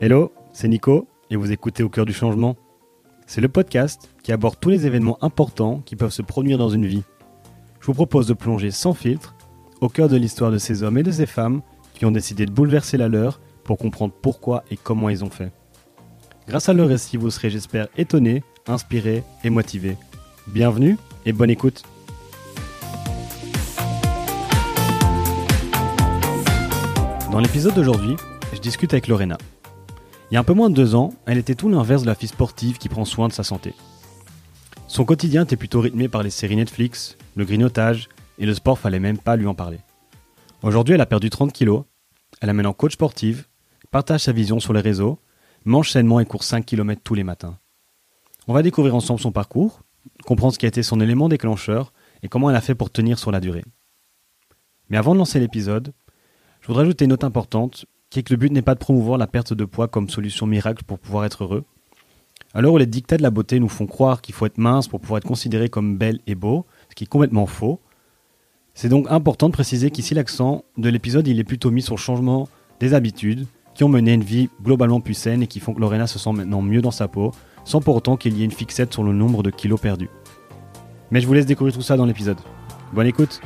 Hello, c'est Nico et vous écoutez Au cœur du changement. C'est le podcast qui aborde tous les événements importants qui peuvent se produire dans une vie. Je vous propose de plonger sans filtre au cœur de l'histoire de ces hommes et de ces femmes qui ont décidé de bouleverser la leur pour comprendre pourquoi et comment ils ont fait. Grâce à leur récit, vous serez, j'espère, étonné, inspiré et motivé. Bienvenue et bonne écoute. Dans l'épisode d'aujourd'hui, je discute avec Lorena. Il y a un peu moins de deux ans, elle était tout l'inverse de la fille sportive qui prend soin de sa santé. Son quotidien était plutôt rythmé par les séries Netflix, le grignotage, et le sport fallait même pas lui en parler. Aujourd'hui, elle a perdu 30 kilos, elle amène en coach sportive, partage sa vision sur les réseaux, mange sainement et court 5 km tous les matins. On va découvrir ensemble son parcours, comprendre ce qui a été son élément déclencheur et comment elle a fait pour tenir sur la durée. Mais avant de lancer l'épisode, je voudrais ajouter une note importante, qui est que le but n'est pas de promouvoir la perte de poids comme solution miracle pour pouvoir être heureux. Alors où les dictats de la beauté nous font croire qu'il faut être mince pour pouvoir être considéré comme belle et beau, ce qui est complètement faux, c'est donc important de préciser qu'ici l'accent de l'épisode il est plutôt mis sur le changement des habitudes qui ont mené une vie globalement plus saine et qui font que Lorena se sent maintenant mieux dans sa peau, sans pour autant qu'il y ait une fixette sur le nombre de kilos perdus. Mais je vous laisse découvrir tout ça dans l'épisode. Bonne écoute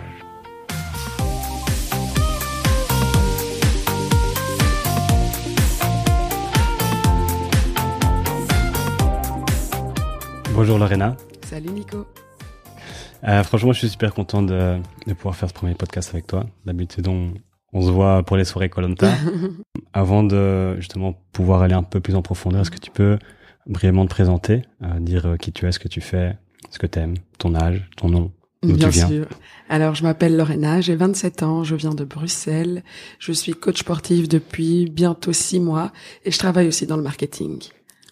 Bonjour Lorena. Salut Nico. Euh, franchement, je suis super content de, de, pouvoir faire ce premier podcast avec toi. D'habitude, on, on, se voit pour les soirées Colanta. Avant de justement pouvoir aller un peu plus en profondeur, est-ce que tu peux brièvement te présenter, euh, dire euh, qui tu es, ce que tu fais, ce que tu aimes, ton âge, ton nom D'où Bien tu viens. sûr. Alors, je m'appelle Lorena, j'ai 27 ans, je viens de Bruxelles. Je suis coach sportif depuis bientôt six mois et je travaille aussi dans le marketing.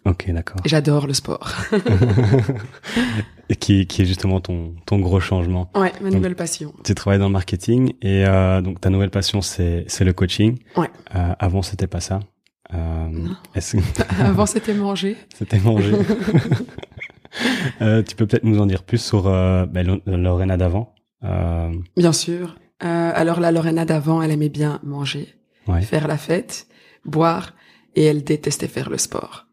Ok, d'accord. Et j'adore le sport. et qui, qui est justement ton, ton gros changement. Ouais, ma Donc, nouvelle passion. Tu travailles dans le marketing et euh, donc ta nouvelle passion c'est c'est le coaching. Ouais. Euh, avant c'était pas ça. Euh, est-ce- Avant, c'était manger. C'était manger. Euh, tu peux peut-être nous en dire plus sur euh, ben, Lo- Lorena d'avant. Euh, Bien sûr. Euh, alors la Lorena d'avant, elle aimait bien manger, ouais, faire la fête, boire et elle détestait faire le sport.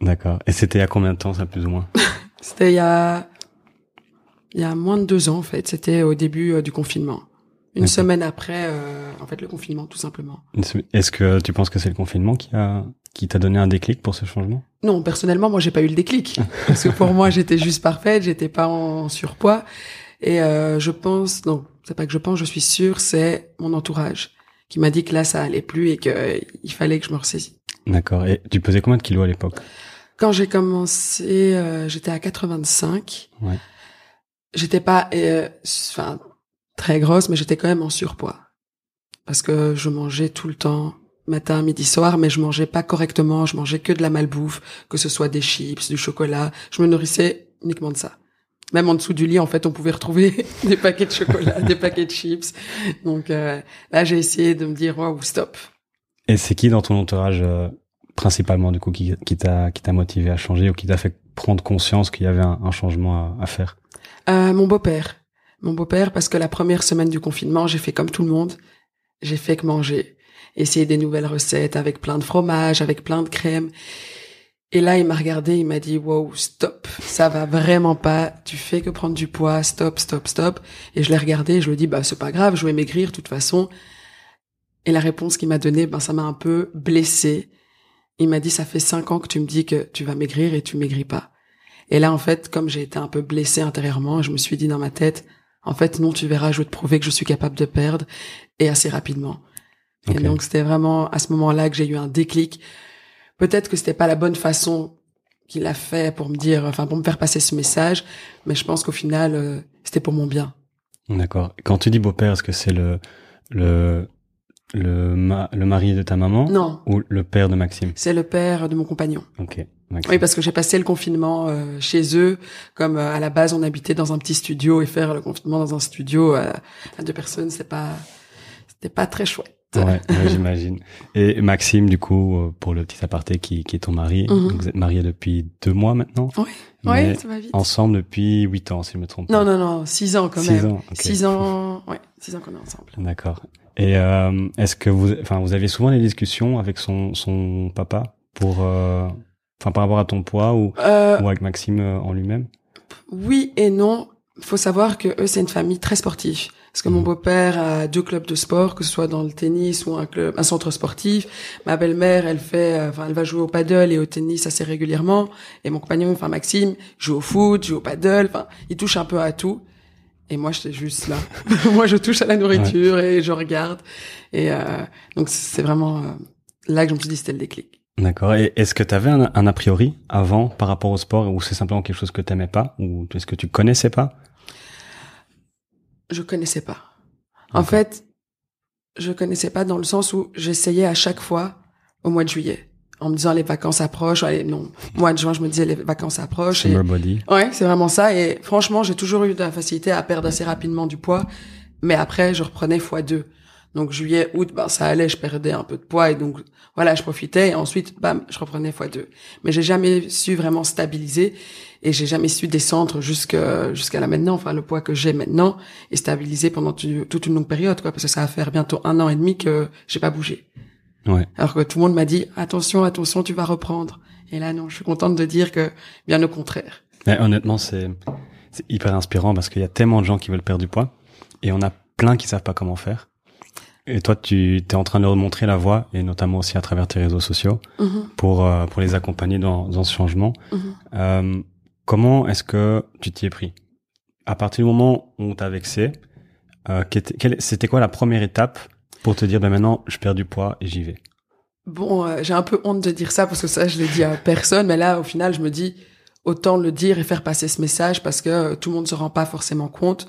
d'accord. Et c'était il y a combien de temps ça plus ou moins? C'était il y a, il y a moins de deux ans, en fait. C'était au début euh, du confinement. Une semaine après, euh, en fait, le confinement, tout simplement. Est-ce que tu penses que c'est le confinement qui a qui t'a donné un déclic pour ce changement? Non, personnellement, moi, j'ai pas eu le déclic. Parce que pour moi, j'étais juste parfaite, j'étais pas en surpoids. Et euh, je pense, non, c'est pas que je pense, je suis sûre, c'est mon entourage qui m'a dit que là, ça allait plus et que euh, il fallait que je me ressaisis. D'accord. Et tu pesais combien de kilos à l'époque? Quand j'ai commencé, euh, j'étais à 85. Ouais. J'étais pas, euh, enfin, très grosse, mais j'étais quand même en surpoids. Parce que je mangeais tout le temps, matin, midi, soir, mais je mangeais pas correctement, je mangeais que de la malbouffe, que ce soit des chips, du chocolat. Je me nourrissais uniquement de ça. Même en dessous du lit, en fait, on pouvait retrouver des paquets de chocolat, des paquets de chips. Donc euh, là, j'ai essayé de me dire, waouh, stop. Et c'est qui dans ton entourage euh, principalement du coup qui, qui t'a qui t'a motivé à changer ou qui t'a fait prendre conscience qu'il y avait un, un changement à, à faire? Euh, mon beau-père. Mon beau-père, parce que la première semaine du confinement, j'ai fait comme tout le monde. J'ai fait que manger. Essayer des nouvelles recettes avec plein de fromage, avec plein de crème. Et là, il m'a regardé, il m'a dit, wow, stop. Ça va vraiment pas. Tu fais que prendre du poids. Stop, stop, stop. Et je l'ai regardé je lui ai dit, bah, c'est pas grave, je vais maigrir de toute façon. Et la réponse qu'il m'a donnée, ben, ça m'a un peu blessée. Il m'a dit, ça fait cinq ans que tu me dis que tu vas maigrir et tu maigris pas. Et là, en fait, comme j'ai été un peu blessée intérieurement, je me suis dit dans ma tête, en fait, non, tu verras, je vais te prouver que je suis capable de perdre et assez rapidement. Et donc, c'était vraiment à ce moment-là que j'ai eu un déclic. Peut-être que c'était pas la bonne façon qu'il a fait pour me dire, enfin, pour me faire passer ce message, mais je pense qu'au final, euh, c'était pour mon bien. D'accord. Quand tu dis beau-père, est-ce que c'est le le le, ma- le mari de ta maman Non, ou le père de Maxime? C'est le père de mon compagnon. Ok. Oui, parce que j'ai passé le confinement euh, chez eux, comme euh, à la base on habitait dans un petit studio et faire le confinement dans un studio euh, à deux personnes, c'est pas, c'était pas très chouette. Ouais, j'imagine. Et Maxime, du coup, euh, pour le petit aparté, qui, qui est ton mari, Mhm. vous êtes mariés depuis deux mois maintenant Oui, ouais, ça va vite. Ensemble depuis huit ans, si je me trompe Non, pas. non, non, six ans quand Six même. ans, ok. Six ans, ouais, six ans qu'on est ensemble. D'accord. Et euh, est-ce que vous, enfin, vous aviez souvent des discussions avec son, son papa pour, euh, enfin, par rapport à ton poids ou, Euh, ou avec Maxime euh, en lui-même? Oui et non. Faut savoir que eux, c'est une famille très sportive. Parce que mon Mhm. beau-père a deux clubs de sport, que ce soit dans le tennis ou un club, un centre sportif. Ma belle-mère, elle fait, euh, enfin, elle va jouer au paddle et au tennis assez régulièrement. Et mon compagnon, enfin Maxime, joue au foot, joue au paddle. Enfin, il touche un peu à tout. Et moi, j'étais juste là. moi, je touche à la nourriture et je regarde. Et euh, donc, c'est vraiment euh, là que je me suis dit c'était le déclic. D'accord. Et est-ce que tu avais un, un a priori avant par rapport au sport ou c'est simplement quelque chose que t'aimais pas ou est-ce que tu connaissais pas? Je connaissais pas. En fait, je connaissais pas dans le sens où j'essayais à chaque fois au mois de juillet, en me disant les vacances approchent. Allez, non, mois de juin, je me disais les vacances approchent. et- Summer body. Ouais, c'est vraiment ça. Et franchement, j'ai toujours eu de la facilité à perdre assez rapidement du poids, mais après, je reprenais fois deux. Donc juillet, août, ben ça allait, je perdais un peu de poids et donc voilà, je profitais et ensuite, bam, je reprenais fois deux. Mais j'ai jamais su vraiment stabiliser et j'ai jamais su descendre jusqu'à jusqu'à là maintenant, enfin le poids que j'ai maintenant et stabiliser pendant toute une longue période, quoi, parce que ça va faire bientôt un an et demi que j'ai pas bougé. Ouais. Alors que tout le monde m'a dit attention, attention, tu vas reprendre. Et là non, je suis contente de dire que bien au contraire. Mais honnêtement, c'est c'est hyper inspirant parce qu'il y a tellement de gens qui veulent perdre du poids et on a plein qui savent pas comment faire. Et toi, tu es en train de leur montrer la voie et notamment aussi à travers tes réseaux sociaux Mhm, pour euh, pour les accompagner dans dans ce changement. mhm. Euh, comment est-ce que tu t'y es pris? À partir du moment où on t'a vexé, euh, c'était quoi la première étape pour te dire ben maintenant je perds du poids et j'y vais? Bon, euh, j'ai un peu honte de dire ça parce que ça, je l'ai dit à personne. Mais là, au final, je me dis autant le dire et faire passer ce message parce que tout le monde se rend pas forcément compte.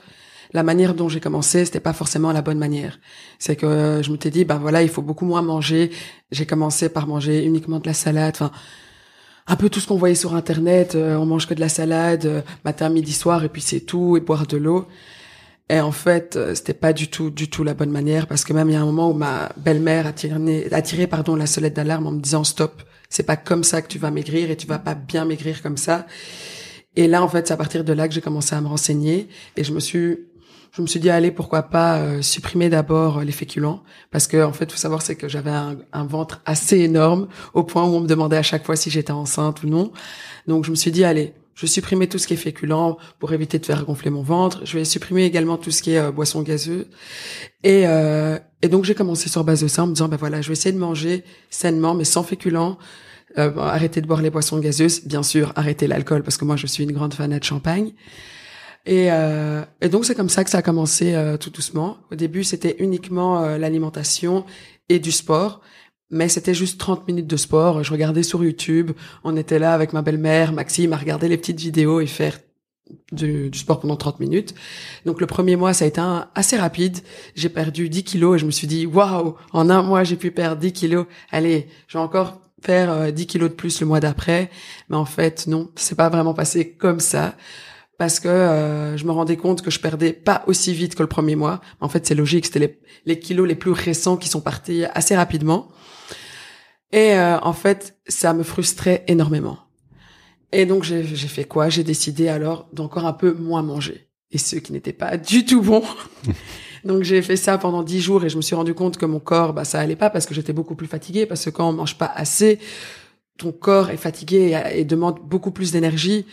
La manière dont j'ai commencé, c'était pas forcément la bonne manière. C'est que euh, je me t'ai dit, ben voilà, il faut beaucoup moins manger. J'ai commencé par manger uniquement de la salade. Enfin, un peu tout ce qu'on voyait sur Internet. euh, on mange que de la salade, euh, matin, midi, soir, et puis c'est tout, et boire de l'eau. Et en fait, euh, c'était pas du tout, du tout la bonne manière parce que même il y a un moment où ma belle-mère a tiré, a tiré, pardon, la sonnette d'alarme en me disant stop, c'est pas comme ça que tu vas maigrir et tu vas pas bien maigrir comme ça. Et là, en fait, c'est à partir de là que j'ai commencé à me renseigner et je me suis, je me suis dit allez, pourquoi pas euh, supprimer d'abord euh, les féculents parce que en fait, faut savoir c'est que j'avais un, un ventre assez énorme au point où on me demandait à chaque fois si j'étais enceinte ou non. Donc je me suis dit allez, je supprimer tout ce qui est féculent pour éviter de faire gonfler mon ventre. Je vais supprimer également tout ce qui est euh, boisson gazeuse. Et, euh, et donc j'ai commencé sur base de ça en me disant ben voilà, je vais essayer de manger sainement mais sans féculents. Euh, arrêter de boire les boissons gazeuses, bien sûr, arrêter l'alcool parce que moi je suis une grande fanat de champagne. Et, euh, et donc c'est comme ça que ça a commencé euh, tout doucement. Au début c'était uniquement euh, l'alimentation et du sport, mais c'était juste 30 minutes de sport. Je regardais sur YouTube, on était là avec ma belle-mère, Maxime, à regarder les petites vidéos et faire du, du sport pendant 30 minutes. Donc le premier mois, ça a été un- assez rapide. J'ai perdu 10 kilos et je me suis dit, waouh, en un mois, j'ai pu perdre 10 kilos. Allez, je vais encore faire euh, 10 kilos de plus le mois d'après. Mais en fait, non, c'est pas vraiment passé comme ça. Parce que euh, je me rendais compte que je perdais pas aussi vite que le premier mois. En fait, c'est logique, c'était les, les kilos les plus récents qui sont partis assez rapidement. Et euh, en fait, ça me frustrait énormément. Et donc j'ai fait quoi? J'ai décidé alors d'encore un peu moins manger. Et ce qui n'était pas du tout bon. donc j'ai fait ça pendant dix jours et je me suis rendu compte que mon corps, bah ça allait pas parce que j'étais beaucoup plus fatiguée parce que quand on mange pas assez, ton corps est fatigué et, et demande beaucoup plus d'énergie.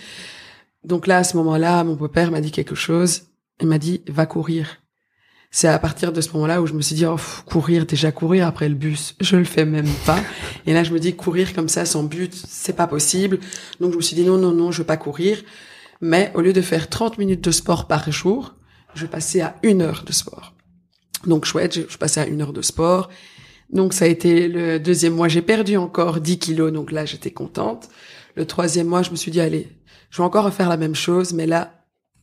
Donc là, à ce moment-là, mon beau-père m'a dit quelque chose. Il m'a dit va courir. C'est à partir de ce moment-là où je me suis dit oh, courir déjà courir après le bus, je le fais même pas. Et là je me dis courir comme ça sans but, c'est pas possible. Donc je me suis dit non non non, je veux pas courir. Mais au lieu de faire 30 minutes de sport par jour, je passais à une heure de sport. Donc chouette, je passais à une heure de sport. Donc ça a été le deuxième mois, j'ai perdu encore 10 kilos, donc là j'étais contente. Le troisième mois, je me suis dit allez, je vais encore refaire la même chose, mais là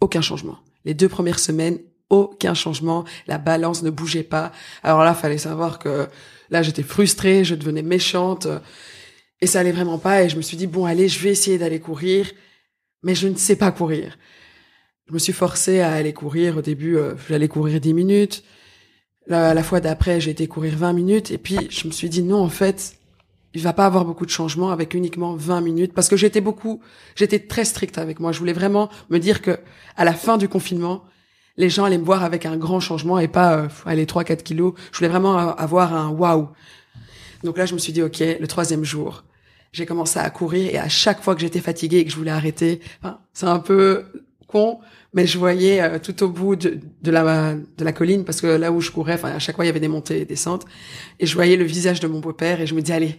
aucun changement. Les deux premières semaines, aucun changement, la balance ne bougeait pas. Alors là, fallait savoir que là j'étais frustrée, je devenais méchante et ça allait vraiment pas. Et je me suis dit bon allez, je vais essayer d'aller courir, mais je ne sais pas courir. Je me suis forcée à aller courir. Au début, euh, j'allais courir 10 minutes. La, la fois d'après, j'ai été courir 20 minutes et puis je me suis dit non, en fait, il va pas avoir beaucoup de changements avec uniquement 20 minutes parce que j'étais beaucoup, j'étais très stricte avec moi. Je voulais vraiment me dire que à la fin du confinement, les gens allaient me voir avec un grand changement et pas euh, aller 3 4 kilos. Je voulais vraiment avoir un waouh. Donc là, je me suis dit OK, le troisième jour, j'ai commencé à courir et à chaque fois que j'étais fatiguée et que je voulais arrêter, enfin, c'est un peu con, mais je voyais euh, tout au bout de, la de la colline parce que là où je courais, à chaque fois il y avait des montées et des descentes, et je voyais le visage de mon beau-père et je me dis allez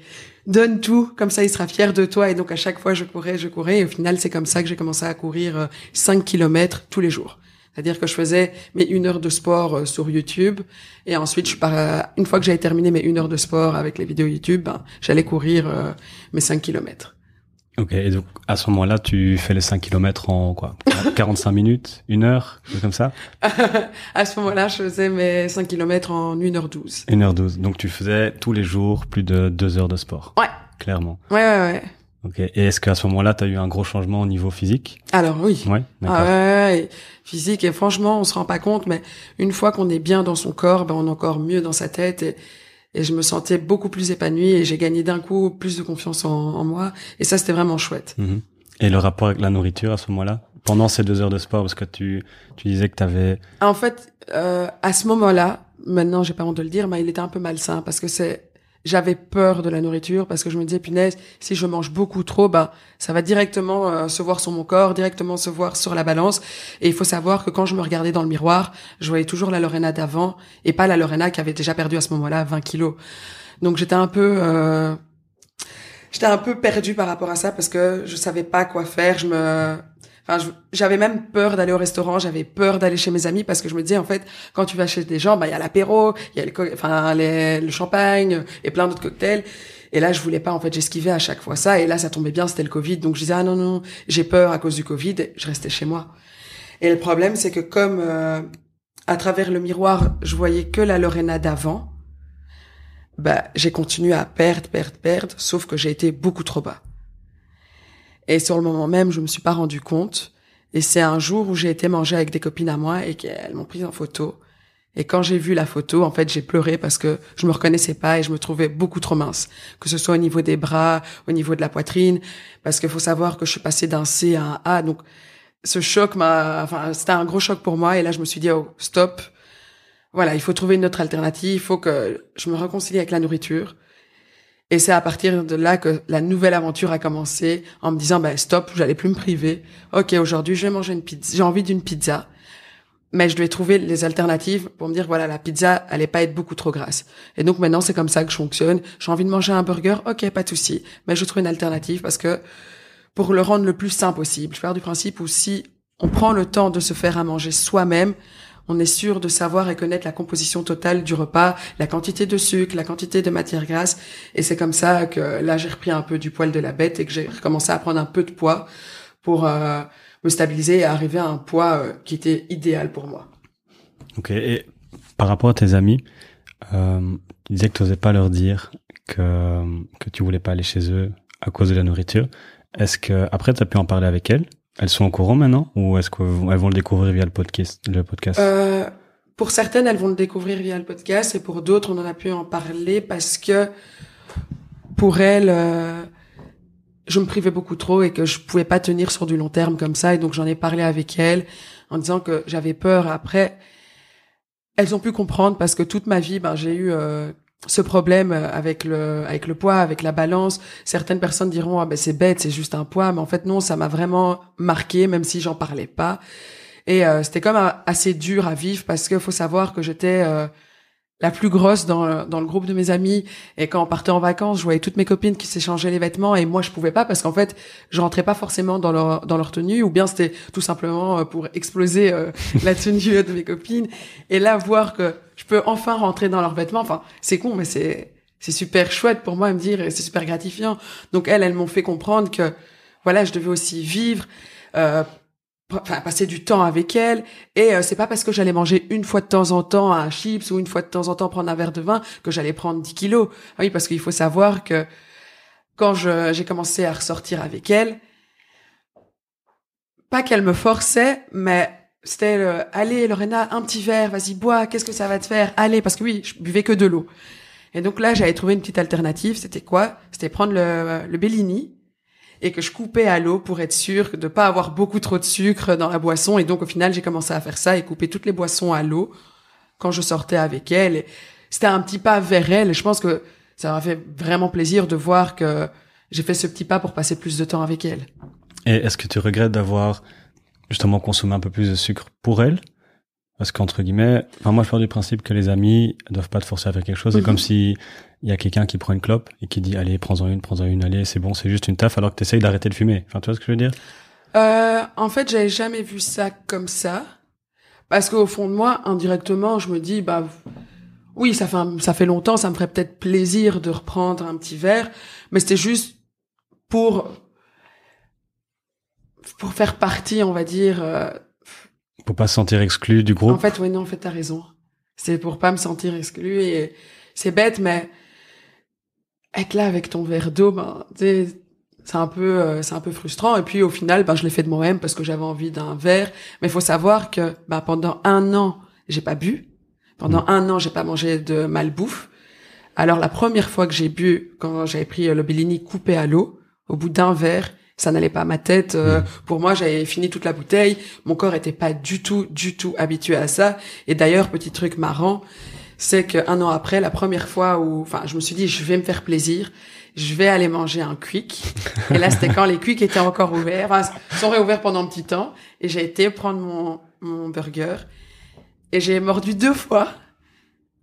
donne tout, comme ça il sera fier de toi et donc à chaque fois je courais, je courais et au final c'est comme ça que j'ai commencé à courir 5 euh, kilomètres tous les jours. C'est-à-dire que je faisais mes une heure de sport euh, sur YouTube et ensuite je pars, une fois que j'avais terminé mes une heure de sport avec les vidéos YouTube, ben, j'allais courir mes 5 kilomètres. Ok, et donc à ce moment-là, tu fais les 5 km en quoi? 45 minutes, une heure, comme ça? À ce moment-là, je faisais mes 5 km en 1h12. 1h12, donc tu faisais tous les jours plus de 2 heures de sport Ouais. Clairement. Ouais, ouais, ouais. Ok, et est-ce qu'à ce, moment-là, tu as eu un gros changement au niveau physique? Alors oui. Ouais, d'accord. Ah, ouais, ouais, physique, et franchement, on se rend pas compte, mais une fois qu'on est bien dans son corps, ben, on est encore mieux dans sa tête, et et je me sentais beaucoup plus épanouie et j'ai gagné d'un coup plus de confiance en, en, moi et ça c'était vraiment chouette. Mhm. Et le rapport avec la nourriture à ce moment-là pendant ces deux heures de sport parce que tu tu disais que tu avais en fait euh, à ce moment-là maintenant j'ai pas honte de le dire mais il était un peu malsain parce que c'est j'avais peur de la nourriture parce que je me disais punaise si je mange beaucoup trop bah ça va directement euh, se voir sur mon corps directement se voir sur la balance. Et il faut savoir que quand je me regardais dans le miroir je voyais toujours la Lorena d'avant et pas la Lorena qui avait déjà perdu à ce moment-là 20 kilos. Donc j'étais un peu euh, j'étais un peu perdue par rapport à ça parce que je savais pas quoi faire. Je me Enfin, j'avais même peur d'aller au restaurant, j'avais peur d'aller chez mes amis parce que je me disais en fait, quand tu vas chez des gens, bah il y a l'apéro, il y a le, enfin le champagne et plein d'autres cocktails. Et là, je voulais pas en fait, j'esquivais à chaque fois ça. Et là, ça tombait bien, c'était le Covid, donc je disais ah non non, j'ai peur à cause du Covid. je restais chez moi. Et le problème, c'est que comme euh, à travers le miroir, je voyais que la Lorena d'avant, bah j'ai continué à perdre, perdre, perdre, sauf que j'ai été beaucoup trop bas. Et sur le moment même, je me suis pas rendu compte. Et c'est un jour où j'ai été manger avec des copines à moi et qu'elles m'ont prise en photo. Et quand j'ai vu la photo, en fait, j'ai pleuré parce que je me reconnaissais pas et je me trouvais beaucoup trop mince. Que ce soit au niveau des bras, au niveau de la poitrine. Parce qu'il faut savoir que je suis passée d'un C à un A. Donc, ce choc m'a, enfin, c'était un gros choc pour moi. Et là, je me suis dit, oh, stop. Voilà, il faut trouver une autre alternative. Il faut que je me réconcilie avec la nourriture. Et c'est à partir de là que la nouvelle aventure a commencé en me disant, ben stop, j'allais plus me priver. Ok, aujourd'hui, je vais manger une pizza. J'ai envie d'une pizza. Mais je devais trouver les alternatives pour me dire, voilà, la pizza, allait pas être beaucoup trop grasse. Et donc maintenant, c'est comme ça que je fonctionne. J'ai envie de manger un burger. Ok, pas de souci. Mais je trouve une alternative parce que pour le rendre le plus sain possible, je pars du principe où si on prend le temps de se faire à manger soi-même, on est sûr de savoir et connaître la composition totale du repas, la quantité de sucre, la quantité de matière grasse. Et c'est comme ça que là, j'ai repris un peu du poil de la bête et que j'ai recommencé à prendre un peu de poids pour euh, me stabiliser et arriver à un poids euh, qui était idéal pour moi. Ok. Et par rapport à tes amis, euh, tu disais que tu n'osais pas leur dire que, que tu voulais pas aller chez eux à cause de la nourriture. Est-ce que après tu as pu en parler avec elles? Elles sont au courant maintenant ou est-ce qu'elles vont le découvrir via le podcast, le podcast? Euh, Pour certaines, elles vont le découvrir via le podcast et pour d'autres, on en a pu en parler parce que pour elles, euh, je me privais beaucoup trop et que je pouvais pas tenir sur du long terme comme ça et donc j'en ai parlé avec elles en disant que j'avais peur. Après, elles ont pu comprendre parce que toute ma vie, ben j'ai eu euh, ce problème avec le avec le poids, avec la balance. Certaines personnes diront ah ben c'est bête, c'est juste un poids, mais en fait non, ça m'a vraiment marqué, même si j'en parlais pas. Et euh, c'était comme assez dur à vivre parce qu'il faut savoir que j'étais euh, la plus grosse dans, dans le groupe de mes amis. Et quand on partait en vacances, je voyais toutes mes copines qui s'échangeaient les vêtements et moi je pouvais pas parce qu'en fait je rentrais pas forcément dans leur dans leur tenue ou bien c'était tout simplement euh, pour exploser la tenue de mes copines. Et là voir que je peux enfin rentrer dans leurs vêtements. Enfin, c'est con, mais c'est c'est super chouette pour moi à me dire et c'est super gratifiant. Donc elles, elles m'ont fait comprendre que voilà, je devais aussi vivre, euh, enfin passer du temps avec elles. Et euh, c'est pas parce que j'allais manger une fois de temps en temps un chips ou une fois de temps en temps prendre un verre de vin que j'allais prendre 10 kilos. Ah oui, parce qu'il faut savoir que quand j'ai commencé à ressortir avec elles, pas qu'elles me forçaient, mais c'était le, allez Lorena, un petit verre, vas-y bois, qu'est-ce que ça va te faire? Allez, parce que oui, je buvais que de l'eau. Et donc là, j'avais trouvé une petite alternative. C'était quoi? C'était prendre le, le Bellini et que je coupais à l'eau pour être sûr de pas avoir beaucoup trop de sucre dans la boisson. Et donc au final, j'ai commencé à faire ça et couper toutes les boissons à l'eau quand je sortais avec elle. C'était un petit pas vers elle. Et je pense que ça m'a fait vraiment plaisir de voir que j'ai fait ce petit pas pour passer plus de temps avec elle. Et est-ce que tu regrettes d'avoir justement consommé un peu plus de sucre pour elle? Parce qu'entre guillemets, enfin moi je pars du principe que les amis doivent pas te forcer à faire quelque chose. C'est Mhm. comme si il y a quelqu'un qui prend une clope et qui dit allez prends-en une, prends-en une, allez c'est bon, c'est juste une taf alors que t'essayes d'arrêter de fumer. Enfin tu vois ce que je veux dire? Euh, en fait, j'avais jamais vu ça comme ça. Parce qu'au fond de moi, indirectement, je me dis, bah, oui, ça fait, un- ça fait longtemps, ça me ferait peut-être plaisir de reprendre un petit verre, mais c'était juste pour, pour faire partie, on va dire, euh, Pour pas se sentir exclu du groupe. en fait, oui, non, en fait, t'as raison. C'est pour pas me sentir exclu et c'est bête, mais être là avec ton verre d'eau, ben, c'est un peu, euh, c'est un peu frustrant. Et puis, au final, ben, je l'ai fait de moi-même parce que j'avais envie d'un verre. Mais il faut savoir que, ben, pendant un an, j'ai pas bu. Pendant un an, j'ai pas mangé de malbouffe. Alors, la première fois que j'ai bu, quand j'avais pris euh, le Bellini coupé à l'eau, au bout d'un verre, ça n'allait pas à ma tête. euh, Pour moi, j'avais fini toute la bouteille. Mon corps était pas du tout, du tout habitué à ça. Et d'ailleurs, petit truc marrant, c'est qu'un an après, la première fois où, enfin, je me suis dit, je vais me faire plaisir, je vais aller manger un quick. Et là, c'était quand les quicks étaient encore ouverts, enfin, sont réouverts pendant un petit temps. Et j'ai été prendre mon, mon burger. Et j'ai mordu deux fois.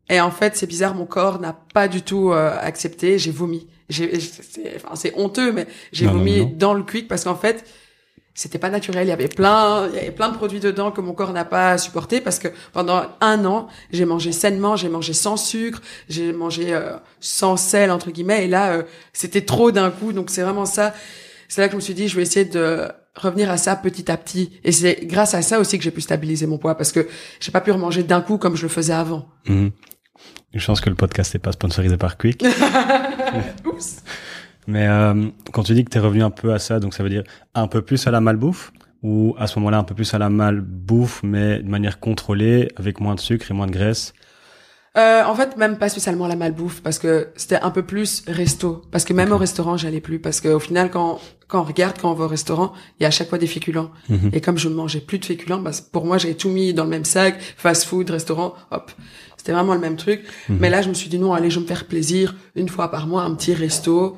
Et en fait, c'est bizarre, mon corps n'a pas du tout euh, accepté. J'ai vomi. J'ai, c'est, enfin, c'est honteux, mais j'ai vomi dans le quick parce qu'en fait, c'était pas naturel. Il y avait plein, il y avait plein de produits dedans que mon corps n'a pas supporté parce que pendant un an, j'ai mangé sainement, j'ai mangé sans sucre, j'ai mangé euh, sans sel entre guillemets. Et là, euh, c'était trop d'un coup. Donc c'est vraiment ça. C'est là que je me suis dit, je vais essayer de revenir à ça petit à petit. Et c'est grâce à ça aussi que j'ai pu stabiliser mon poids parce que j'ai pas pu remanger d'un coup comme je le faisais avant. Mhm. Une chance que le podcast n'est pas sponsorisé par Quick. Oups. Mais euh, quand tu dis que t'es revenu un peu à ça, donc ça veut dire un peu plus à la malbouffe ou à ce moment-là un peu plus à la malbouffe, mais de manière contrôlée, avec moins de sucre et moins de graisse? Euh, en fait, même pas spécialement la malbouffe, parce que c'était un peu plus resto. Parce que même au restaurant, j'allais plus. Parce qu'au final, quand, quand on regarde, quand on va au restaurant, il y a à chaque fois des féculents. Mhm. Et comme je ne mangeais plus de féculents, bah, pour moi, j'avais tout mis dans le même sac, fast food, restaurant, hop. C'était vraiment le même truc. Mhm. Mais là, je me suis dit, non, allez, je vais me faire plaisir, une fois par mois, un petit resto.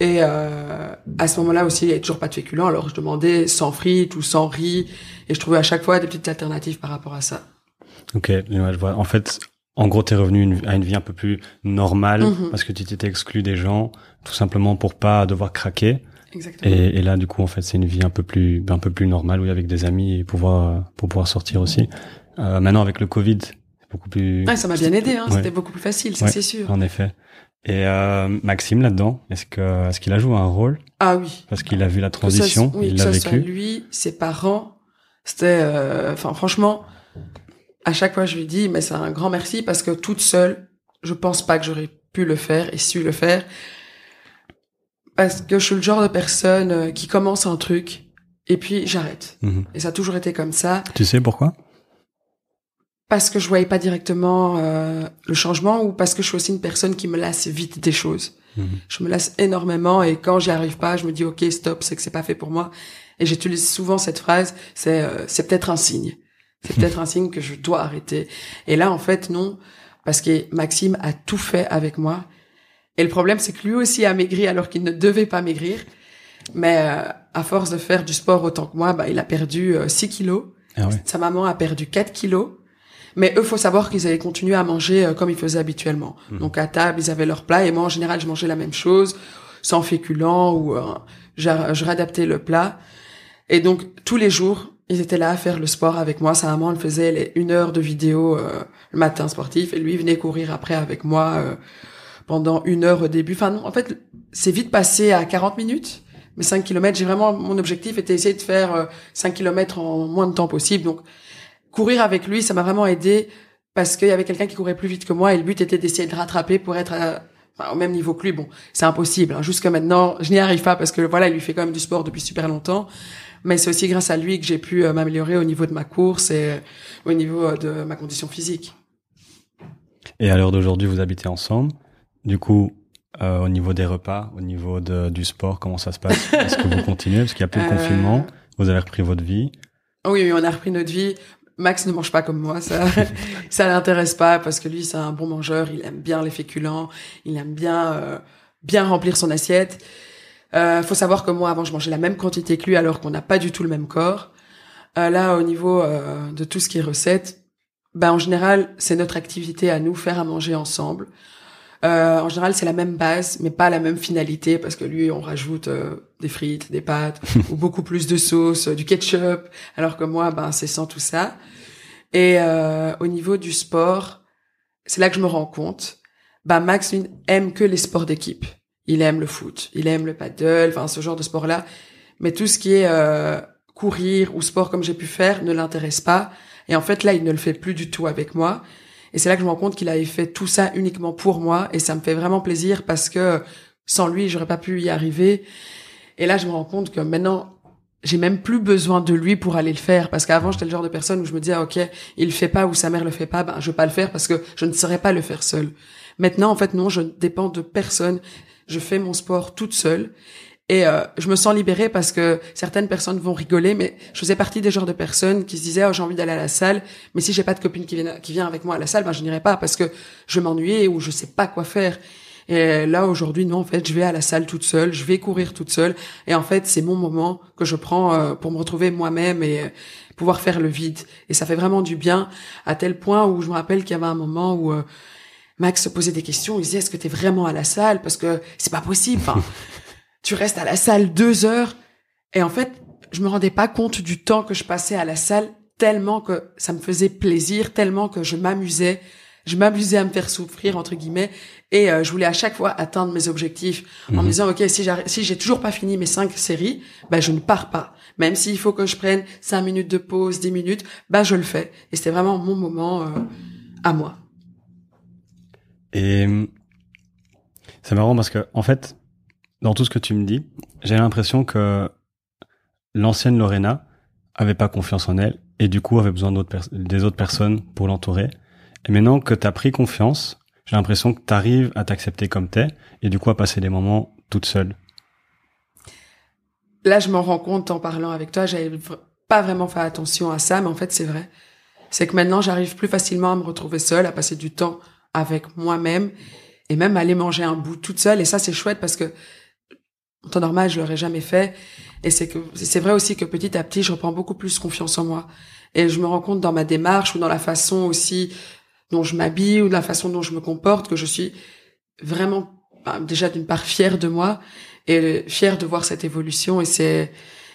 Et euh, à ce moment-là aussi, il n'y avait toujours pas de féculents. Alors, je demandais sans frites ou sans riz. Et je trouvais à chaque fois des petites alternatives par rapport à ça. Ok, je vois. En fait, en gros, t'es revenu une- à une vie un peu plus normale Mhm. parce que tu t'étais exclu des gens, tout simplement pour pas devoir craquer. Exactement. Et, et là, du coup, en fait, c'est une vie un peu plus, un peu plus normale, oui, avec des amis et pouvoir, pour pouvoir sortir aussi. Euh, maintenant, avec le Covid, beaucoup plus. Ouais, ça m'a bien aidé, hein. Ouais. C'était beaucoup plus facile, ça Ouais. c'est sûr. En effet. Et euh, Maxime là-dedans, est-ce que est-ce qu'il a joué un rôle? Ah oui. parce qu'il a vu la Que ça- transition, oui, il l'a ça soit vécu. lui, ses parents, c'était, euh, enfin franchement, à chaque fois je lui dis, mais c'est un grand merci parce que toute seule, je pense pas que j'aurais pu le faire et su le faire parce que je suis le genre de personne euh, qui commence un truc et puis j'arrête. Mhm. Et ça a toujours été comme ça Tu sais pourquoi? Parce que je voyais pas directement euh, le changement ou parce que je suis aussi une personne qui me lasse vite des choses. Mhm. Je me lasse énormément et quand j'y arrive pas, je me dis ok stop, c'est que c'est pas fait pour moi. Et j'utilise souvent cette phrase, c'est euh, c'est peut-être un signe. C'est peut-être un signe que je dois arrêter. Et là en fait non, parce que Maxime a tout fait avec moi. Et le problème c'est que lui aussi a maigri alors qu'il ne devait pas maigrir. Mais euh, à force de faire du sport autant que moi, bah, il a perdu euh, 6 kilos. Ah ouais. Sa maman a perdu 4 kilos. Mais eux, faut savoir qu'ils avaient continué à manger euh, comme ils faisaient habituellement. Mhm. Donc à table, ils avaient leur plat et moi, en général, je mangeais la même chose, sans féculents ou euh, je, je réadaptais le plat. Et donc tous les jours, ils étaient là à faire le sport avec moi. Sa maman, elle faisait les une heure de vidéo euh, le matin sportif et lui il venait courir après avec moi euh, pendant une heure au début. Enfin non, en fait, c'est vite passé à 40 minutes. Mais 5 kilomètres, j'ai vraiment, mon objectif était d'essayer de faire euh, 5 kilomètres en moins de temps possible. Donc, courir avec lui, ça m'a vraiment aidé parce qu'il y avait quelqu'un qui courait plus vite que moi et le but était d'essayer de le rattraper pour être à- enfin, au même niveau que lui. Bon, c'est impossible. Hein. Jusqu'à maintenant, je n'y arrive pas parce que voilà, il lui fait quand même du sport depuis super longtemps. Mais c'est aussi grâce à lui que j'ai pu euh, m'améliorer au niveau de ma course et euh, au niveau euh, de ma condition physique. Et à l'heure d'aujourd'hui, vous habitez ensemble. Du coup, euh, au niveau des repas, au niveau de, du sport, comment ça se passe? Est-ce que vous continuez? Parce qu'il y a plus de Euh, confinement, vous avez repris votre vie. Oui, oui, on a repris notre vie. Max ne mange pas comme moi, ça, ça l'intéresse pas parce que lui, c'est un bon mangeur. Il aime bien les féculents, il aime bien, euh, bien remplir son assiette. Euh, faut savoir que moi, avant, je mangeais la même quantité que lui, alors qu'on n'a pas du tout le même corps. Euh, là, au niveau euh, de tout ce qui est recettes, ben en général, c'est notre activité à nous faire à manger ensemble. Euh, en général, c'est la même base, mais pas la même finalité, parce que lui, on rajoute euh, des frites, des pâtes, ou beaucoup plus de sauce, euh, du ketchup, alors que moi, ben, c'est sans tout ça. Et euh, au niveau du sport, c'est là que je me rends compte. Ben, Max lui, aime que les sports d'équipe. Il aime le foot, il aime le paddle, enfin ce genre de sport-là. Mais tout ce qui est euh, courir ou sport comme j'ai pu faire ne l'intéresse pas. Et en fait, là, il ne le fait plus du tout avec moi. Et c'est là que je me rends compte qu'il avait fait tout ça uniquement pour moi. Et ça me fait vraiment plaisir parce que sans lui, j'aurais pas pu y arriver. Et là, je me rends compte que maintenant, j'ai même plus besoin de lui pour aller le faire. Parce qu'avant, j'étais le genre de personne où je me disais, ah, OK, il le fait pas ou sa mère le fait pas, ben, je veux pas le faire parce que je ne saurais pas le faire seul. Maintenant, en fait, non, je ne dépends de personne. Je fais mon sport toute seule. Et euh, je me sens libérée parce que certaines personnes vont rigoler, mais je faisais partie des genres de personnes qui se disaient oh, j'ai envie d'aller à la salle, mais si j'ai pas de copine qui vient qui vient avec moi à la salle, ben je n'irai pas parce que je m'ennuyais ou je sais pas quoi faire. Et là aujourd'hui non en fait je vais à la salle toute seule, je vais courir toute seule et en fait c'est mon moment que je prends euh, pour me retrouver moi-même et euh, pouvoir faire le vide. Et ça fait vraiment du bien à tel point où je me rappelle qu'il y avait un moment où euh, Max se posait des questions, il disait est-ce que t'es vraiment à la salle? Parce que c'est pas possible. Enfin, tu restes à la salle deux heures. Et en fait, je me rendais pas compte du temps que je passais à la salle tellement que ça me faisait plaisir, tellement que je m'amusais. Je m'amusais à me faire souffrir, entre guillemets. Et euh, je voulais à chaque fois atteindre mes objectifs en me disant, OK, si j'ai si toujours pas fini mes cinq séries, ben, je ne pars pas. Même s'il faut que je prenne cinq minutes de pause, dix minutes, ben, je le fais. Et c'était vraiment mon moment euh, à moi. Et c'est marrant parce que, en fait, dans tout ce que tu me dis, j'ai l'impression que l'ancienne Lorena avait pas confiance en elle et du coup avait besoin des autres personnes pour l'entourer. Et maintenant que tu as pris confiance, j'ai l'impression que tu arrives à t'accepter comme t'es et du coup à passer des moments toute seule. Là, je m'en rends compte en parlant avec toi, j'avais pas vraiment fait attention à ça, mais en fait, c'est vrai. C'est que maintenant, j'arrive plus facilement à me retrouver seule, à passer du temps avec moi-même et même aller manger un bout toute seule. Et ça, c'est chouette parce que en temps normal, je l'aurais jamais fait. Et c'est que c'est vrai aussi que petit à petit, je reprends beaucoup plus confiance en moi. Et je me rends compte dans ma démarche ou dans la façon aussi dont je m'habille ou de la façon dont je me comporte que je suis vraiment bah, déjà d'une part fière de moi et fière de voir cette évolution. Et c'est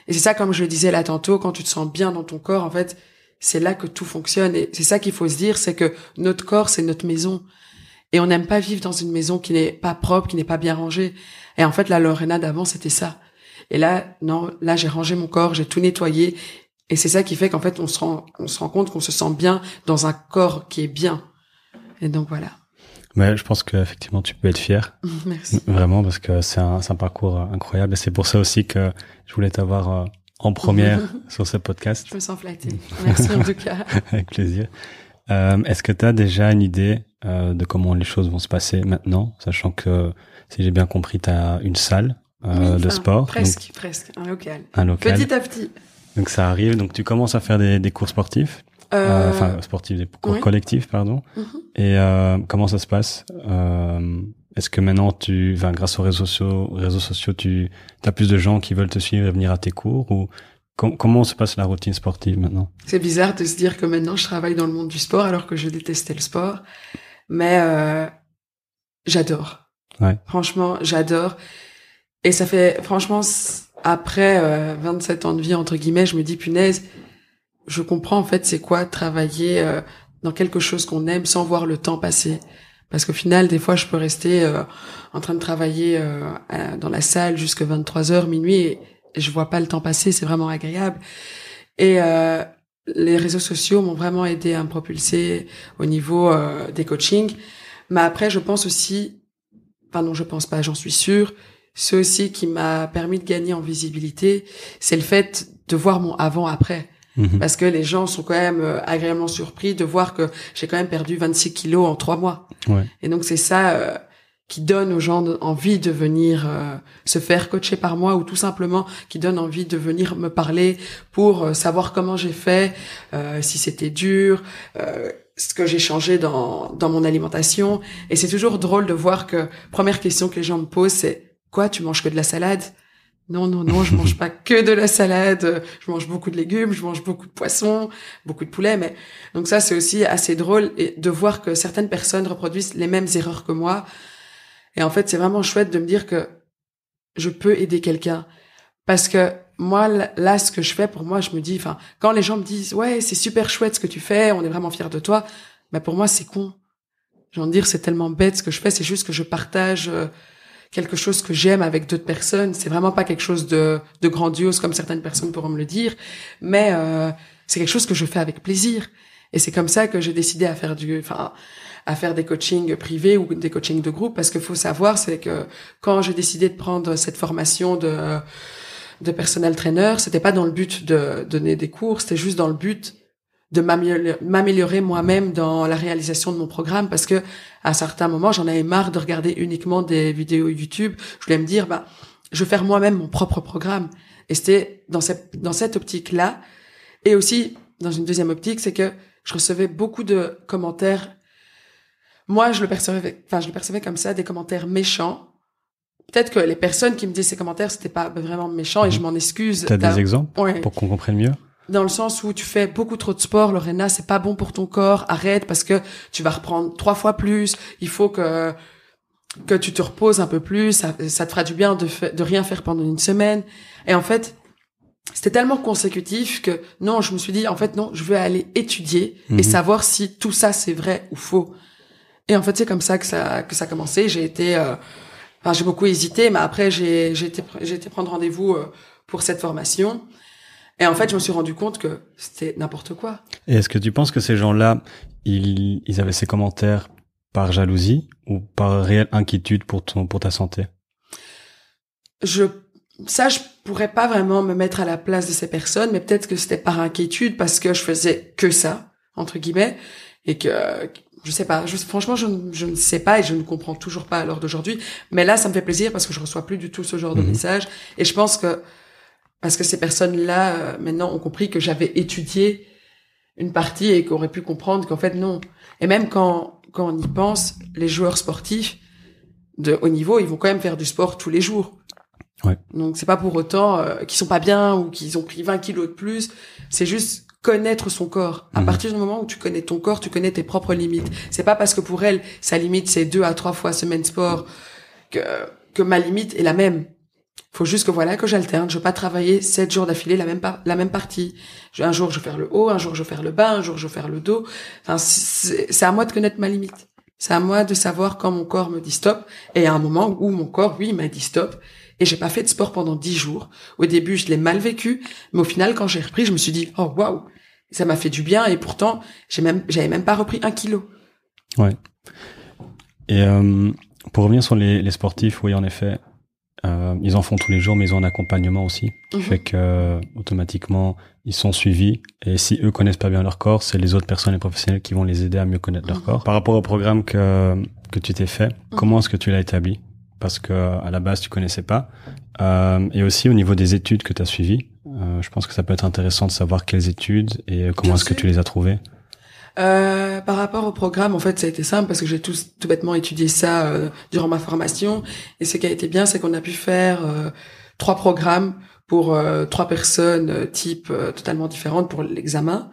et c'est ça, comme je le disais là tantôt, quand tu te sens bien dans ton corps, en fait, c'est là que tout fonctionne. Et c'est ça qu'il faut se dire, c'est que notre corps, c'est notre maison. Et on n'aime pas vivre dans une maison qui n'est pas propre, qui n'est pas bien rangée. Et en fait, la Lorena d'avant, c'était ça. Et là, non, là, j'ai rangé mon corps, j'ai tout nettoyé. Et c'est ça qui fait qu'en fait, on se rend, on se rend compte qu'on se sent bien dans un corps qui est bien. Et donc voilà. Mais je pense qu'effectivement tu peux être fier, Merci. vraiment, parce que c'est un, un parcours incroyable et c'est pour ça aussi que je voulais t'avoir euh, en première sur ce podcast. Je me sens flattée. Merci en tout cas. Avec plaisir. Euh, Est-ce que tu as déjà une idée euh, de comment les choses vont se passer maintenant, sachant que, si j'ai bien compris, tu as une salle euh, Oui, de sport, Presque, presque. Un local. un local. Petit à petit. Donc ça arrive, donc tu commences à faire des, des cours sportifs, euh, Euh, enfin sportifs, des cours collectifs, pardon. mhm. Et euh, comment ça se passe euh, Est-ce que maintenant, tu, grâce aux réseaux sociaux, réseaux sociaux, tu as plus de gens qui veulent te suivre et venir à tes cours ou com- comment se passe la routine sportive maintenant? C'est bizarre de se dire que maintenant je travaille dans le monde du sport alors que je détestais le sport. Mais euh, j'adore. Ouais. Franchement, j'adore. Et ça fait, franchement, après euh, 27 ans de vie, entre guillemets, je me dis, punaise, je comprends en fait c'est quoi travailler euh, dans quelque chose qu'on aime sans voir le temps passer. Parce qu'au final, des fois, je peux rester euh, en train de travailler euh, dans la salle jusqu'à 23 heures, minuit, et, et je vois pas le temps passer. C'est vraiment agréable. Et euh, les réseaux sociaux m'ont vraiment aidé à me propulser au niveau euh, des coachings. Mais après, je pense aussi, enfin non, je pense pas, j'en suis sûre, ce aussi qui m'a permis de gagner en visibilité, c'est le fait de voir mon avant-après. Mhm. Parce que les gens sont quand même euh, agréablement surpris de voir que j'ai quand même perdu 26 kilos en trois mois. Ouais. Et donc c'est ça euh, qui donne aux gens envie de venir euh, se faire coacher par moi ou tout simplement qui donne envie de venir me parler pour euh, savoir comment j'ai fait, euh, si c'était dur, euh, ce que j'ai changé dans, dans mon alimentation. Et c'est toujours drôle de voir que première question que les gens me posent c'est quoi tu manges que de la salade? Non, non, non, je mange pas que de la salade. Je mange beaucoup de légumes, je mange beaucoup de poissons, beaucoup de poulet. Mais donc ça, c'est aussi assez drôle et de voir que certaines personnes reproduisent les mêmes erreurs que moi. Et en fait, c'est vraiment chouette de me dire que je peux aider quelqu'un. Parce que moi, là, ce que je fais pour moi, je me dis, enfin, quand les gens me disent, ouais, c'est super chouette ce que tu fais, on est vraiment fiers de toi, ben pour moi, c'est con. J'ai envie de dire, c'est tellement bête ce que je fais, c'est juste que je partage euh, quelque chose que j'aime avec d'autres personnes. C'est vraiment pas quelque chose de, de grandiose comme certaines personnes pourront me le dire, mais euh, c'est quelque chose que je fais avec plaisir. Et c'est comme ça que j'ai décidé à faire du, enfin, à faire des coachings privés ou des coachings de groupe, parce qu'il faut savoir, c'est que quand j'ai décidé de prendre cette formation de de personnel trainer, c'était pas dans le but de donner des cours, c'était juste dans le but de m'améliorer moi-même dans la réalisation de mon programme parce que à certains moments j'en avais marre de regarder uniquement des vidéos YouTube. Je voulais me dire bah je vais faire moi-même mon propre programme. Et c'était dans cette dans cette optique là et aussi dans une deuxième optique c'est que je recevais beaucoup de commentaires. Moi je le percevais enfin je le percevais comme ça des commentaires méchants. Peut-être que les personnes qui me disaient ces commentaires c'était pas vraiment méchant et je m'en excuse. T'as des exemples Ouais. pour qu'on comprenne mieux? Dans le sens où tu fais beaucoup trop de sport, Lorena, c'est pas bon pour ton corps, arrête parce que tu vas reprendre trois fois plus, il faut que que tu te reposes un peu plus, ça, ça te fera du bien de, de rien faire pendant une semaine. Et en fait, c'était tellement consécutif que non, je me suis dit, en fait, non, je vais aller étudier Mhm. et savoir si tout ça c'est vrai ou faux. Et en fait, c'est comme ça que ça, que ça a commencé. J'ai été, euh, enfin, j'ai beaucoup hésité, mais après, j'ai, j'ai été, j'ai été prendre rendez-vous euh, pour cette formation. Et en fait, je me suis rendu compte que c'était n'importe quoi. Et est-ce que tu penses que ces gens-là, ils, ils avaient ces commentaires par jalousie ou par réelle inquiétude pour ton pour ta santé? Je, ça, je pourrais pas vraiment me mettre à la place de ces personnes, mais peut-être que c'était par inquiétude parce que je faisais que ça, entre guillemets, et que, je sais pas, je, franchement, je, ne- je ne sais pas et je ne comprends toujours pas à l'heure d'aujourd'hui. Mais là, ça me fait plaisir parce que je reçois plus du tout ce genre de Mhm. message. Et je pense que, parce que ces personnes-là, euh, maintenant, ont compris que j'avais étudié une partie et qu'auraient pu comprendre qu'en fait, non. Et même quand, quand on y pense, les joueurs sportifs de haut niveau, ils vont quand même faire du sport tous les jours. Ouais. Donc c'est pas pour autant euh, qu'ils sont pas bien ou qu'ils ont pris 20 kilos de plus. C'est juste connaître son corps. À Mhm. partir du moment où tu connais ton corps, tu connais tes propres limites. C'est pas parce que pour elle, sa limite c'est deux à trois fois semaine sport que que ma limite est la même. Faut juste que voilà que j'alterne. Je veux pas travailler sept jours d'affilée la même la même partie. Je- Un jour je vais faire le haut, un jour je vais faire le bas, un jour je vais faire le dos. Enfin c'est à moi de connaître ma limite. C'est à moi de savoir quand mon corps me dit stop. Et a un moment où mon corps, oui, m'a dit stop. Et j'ai pas fait de sport pendant dix jours. Au début, je l'ai mal vécu, mais au final, quand j'ai repris, je me suis dit, oh waouh, ça m'a fait du bien. Et pourtant, j'ai même, j'avais même pas repris un kilo. Et euh, pour revenir sur les, les sportifs, oui, en effet, euh, ils en font tous les jours, mais ils ont un accompagnement aussi, qui Mhm. fait que euh, automatiquement ils sont suivis. Et si eux connaissent pas bien leur corps, c'est les autres personnes, les professionnels, qui vont les aider à mieux connaître leur Mhm. corps. Par rapport au programme que que tu t'es fait, Mhm. comment est-ce que tu l'as établi? Parce que à la base tu connaissais pas. Euh, et aussi au niveau des études que tu as suivies, euh, je pense que ça peut être intéressant de savoir quelles études et comment est-ce que tu les as trouvées. Euh, par rapport au programme, en fait, ça a été simple parce que j'ai tout, tout bêtement étudié ça euh, durant ma formation. Et ce qui a été bien, c'est qu'on a pu faire euh, trois programmes pour euh, trois personnes type euh, totalement différentes pour l'examen.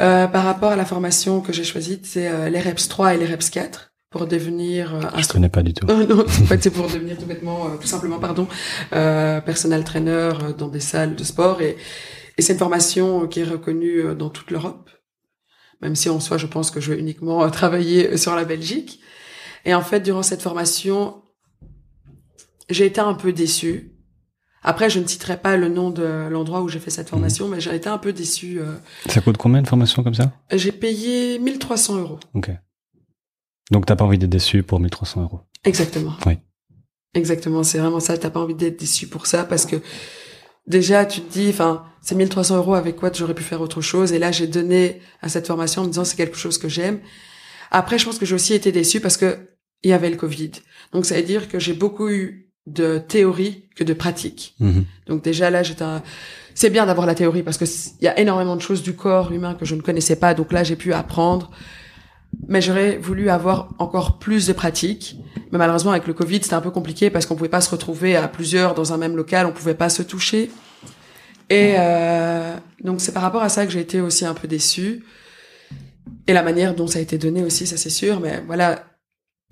Euh, par rapport à la formation que j'ai choisie, c'est euh, l'EREPS 3 et l'EREPS 4 pour devenir euh, Je connais pas du tout. Euh, non, en fait, c'est pour devenir tout bêtement, euh, tout simplement, pardon, euh, personal trainer euh, dans des salles de sport. Et, et c'est une formation qui est reconnue dans toute l'Europe, même si en soi, je pense que je vais uniquement travailler sur la Belgique. Et en fait, durant cette formation, j'ai été un peu déçue. Après, je ne citerai pas le nom de l'endroit où j'ai fait cette formation, mais j'ai été un peu déçue. euh. Ça coûte combien de formation comme ça? J'ai payé 1300 euros. Ok. Donc t'as pas envie d'être déçu pour 1300 euros. Exactement. Oui. Exactement, c'est vraiment ça. T'as pas envie d'être déçu pour ça parce que déjà, tu te dis, enfin, c'est 1300 euros avec quoi j'aurais pu faire autre chose? Et là, j'ai donné à cette formation en me disant, c'est quelque chose que j'aime. Après, je pense que j'ai aussi été déçue parce que il y avait le Covid. Donc, ça veut dire que j'ai beaucoup eu de théorie que de pratique. Mhm. Donc déjà là, j'étais un... c'est bien d'avoir la théorie parce que il y a énormément de choses du corps humain que je ne connaissais pas. Donc là, j'ai pu apprendre. Mais j'aurais voulu avoir encore plus de pratique. Mais malheureusement, avec le Covid, c'était un peu compliqué parce qu'on pouvait pas se retrouver à plusieurs dans un même local, on pouvait pas se toucher. Et euh, donc c'est par rapport à ça que j'ai été aussi un peu déçue. Et la manière dont ça a été donné aussi, ça c'est sûr. Mais voilà,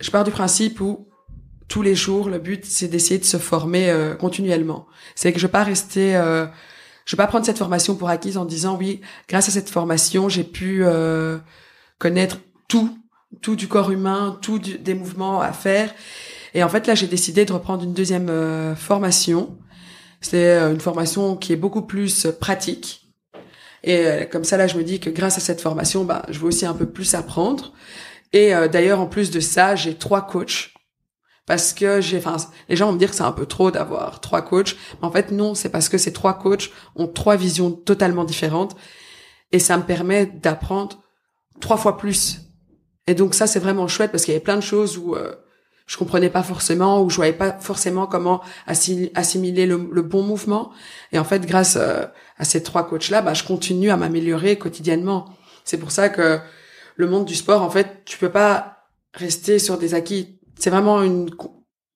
je pars du principe où tous les jours, le but c'est d'essayer de se former euh, continuellement. C'est que je vais pas rester, euh, je vais pas prendre cette formation pour acquise en disant oui, grâce à cette formation, j'ai pu euh, connaître tout, tout du corps humain, tout des mouvements à faire. Et en fait là, j'ai décidé de reprendre une deuxième euh, formation. C'est euh, une formation qui est beaucoup plus euh, pratique. Et comme ça là, je me dis que grâce à cette formation, bah, je vais aussi un peu plus apprendre. Et d'ailleurs, en plus de ça, j'ai trois coachs parce que j'ai, enfin, les gens vont me dire que c'est un peu trop d'avoir trois coachs, mais en fait non, c'est parce que ces trois coachs ont trois visions totalement différentes et ça me permet d'apprendre trois fois plus. Et donc ça c'est vraiment chouette parce qu'il y avait plein de choses où euh, je comprenais pas forcément, où je voyais pas forcément comment assi- assimiler le, le bon mouvement. Et en fait, grâce euh, à ces trois coachs-là, bah, je continue à m'améliorer quotidiennement. C'est pour ça que le monde du sport, en fait, tu peux pas rester sur des acquis. C'est vraiment une,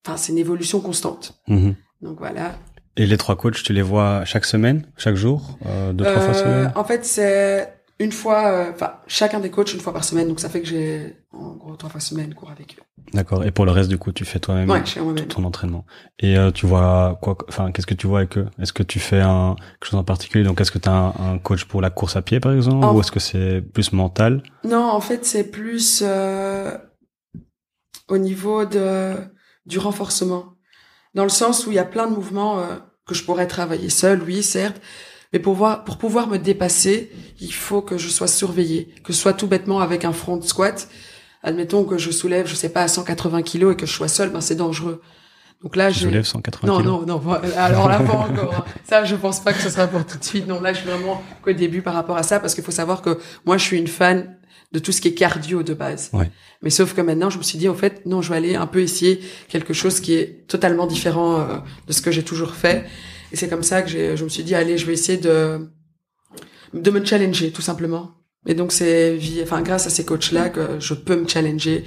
enfin, c'est une évolution constante. Mhm. Donc voilà. Et les trois coachs, tu les vois chaque semaine, chaque jour, euh, deux, trois fois Euh, semaine? En fait, c'est une fois, euh, enfin, chacun des coachs une fois par semaine. Donc ça fait que j'ai, en gros, trois fois semaine cours avec eux. D'accord. Et pour le reste, du coup, tu fais toi-même Ouais, ton entraînement. Et euh, tu vois quoi Enfin, qu'est-ce que tu vois avec eux? Est-ce que tu fais un quelque chose en particulier? Donc, est-ce que tu as un, un coach pour la course à pied, par exemple, En- ou est-ce que c'est plus mental? Non, en fait, c'est plus euh, au niveau de du renforcement, dans le sens où il y a plein de mouvements que je pourrais travailler seul, oui, certes, mais pour pouvoir pour pouvoir me dépasser, il faut que je sois surveillée, que ce soit tout bêtement avec un front squat. Admettons que je soulève, je sais pas, à 180 kilos et que je sois seul, ben c'est dangereux. Donc là, Tu j'ai soulèves 180 non, kilos non, non. voilà. Alors là, pas encore. Ça, je pense pas que ce sera pour tout de suite. Non, là, je suis vraiment qu'au début par rapport à ça, parce qu'il faut savoir que moi, je suis une fan de tout ce qui est cardio de base. Ouais. Mais sauf que maintenant, je me suis dit, en fait, non, je vais aller un peu essayer quelque chose qui est totalement différent euh, de ce que j'ai toujours fait. Et c'est comme ça que je me suis dit, allez, je vais essayer de de me challenger, tout simplement. Et donc, c'est enfin, grâce à ces coachs-là que je peux me challenger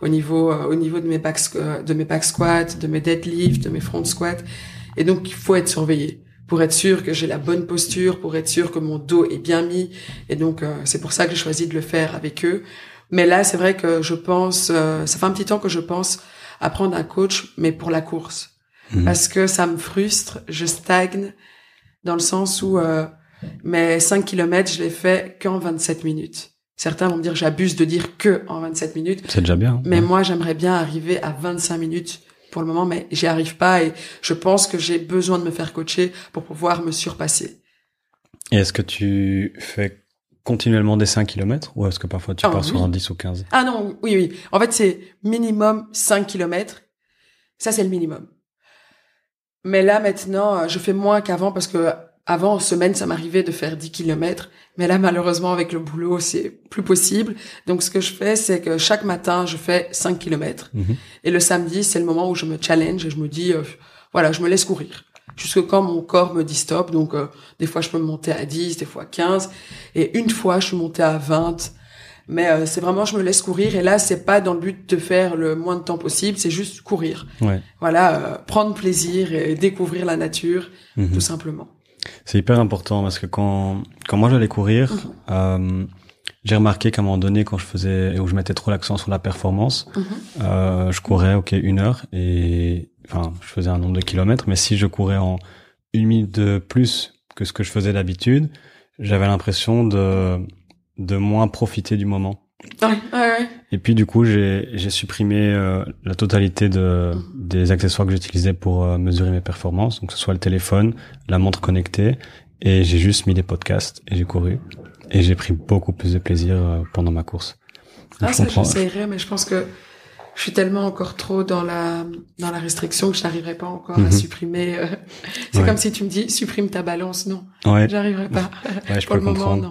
au niveau, euh, au niveau de mes back, euh, de mes back squats, de mes deadlifts, de mes front squats. Et donc, il faut être surveillé pour être sûr que j'ai la bonne posture, pour être sûr que mon dos est bien mis. Et donc, euh, c'est pour ça que j'ai choisi de le faire avec eux. Mais là, c'est vrai que je pense, ça fait un petit temps que je pense à prendre un coach, mais pour la course. Mhm. Parce que ça me frustre, je stagne, dans le sens où euh, mes 5 kilomètres, je les fais qu'en 27 minutes. Certains vont me dire, j'abuse de dire que en 27 minutes. C'est déjà bien. hein. Mais Ouais. moi, j'aimerais bien arriver à 25 minutes pour le moment, mais j'y arrive pas et je pense que j'ai besoin de me faire coacher pour pouvoir me surpasser. Et est-ce que tu fais continuellement des 5 km ou est-ce que parfois tu Ah, pars sur oui. un 10 ou 15 Ah non, oui, oui. En fait, c'est minimum 5 kilomètres. Ça, c'est le minimum. Mais là, maintenant, euh, je fais moins qu'avant parce que avant, en semaine, ça m'arrivait de faire 10 kilomètres. Mais là, malheureusement, avec le boulot, c'est plus possible. Donc, ce que je fais, c'est que chaque matin, je fais 5 kilomètres. Mhm. Et le samedi, c'est le moment où je me challenge et je me dis, euh, voilà, je me laisse courir. Jusque quand mon corps me dit stop. Donc, euh, des fois, je peux monter à 10, des fois 15. Et une fois, je suis montée à 20. Mais euh, c'est vraiment, je me laisse courir. Et là, c'est pas dans le but de faire le moins de temps possible. C'est juste courir. Ouais. Voilà, euh, prendre plaisir et découvrir la nature, Mhm. tout simplement. C'est hyper important parce que quand, quand moi j'allais courir, Mhm. euh, j'ai remarqué qu'à un moment donné, quand je faisais, où je mettais trop l'accent sur la performance, Mhm. euh, je courais, ok, une heure et, enfin, je faisais un nombre de kilomètres, mais si je courais en une minute de plus que ce que je faisais d'habitude, j'avais l'impression de, de moins profiter du moment. Ouais, ouais, ouais. Et puis du coup, j'ai j'ai supprimé euh, la totalité de des accessoires que j'utilisais pour euh, mesurer mes performances, donc que ce soit le téléphone, la montre connectée, et j'ai juste mis des podcasts et j'ai couru et j'ai pris beaucoup plus de plaisir euh, pendant ma course. Donc, Ah, je ça, comprends. mais je pense que je suis tellement encore trop dans la dans la restriction que je n'arriverai pas encore à Mhm. supprimer. euh, C'est Ouais. comme si tu me dis supprime ta balance. Non, Ouais, j'arriverai pas. ouais je Pour peux le moment, comprendre.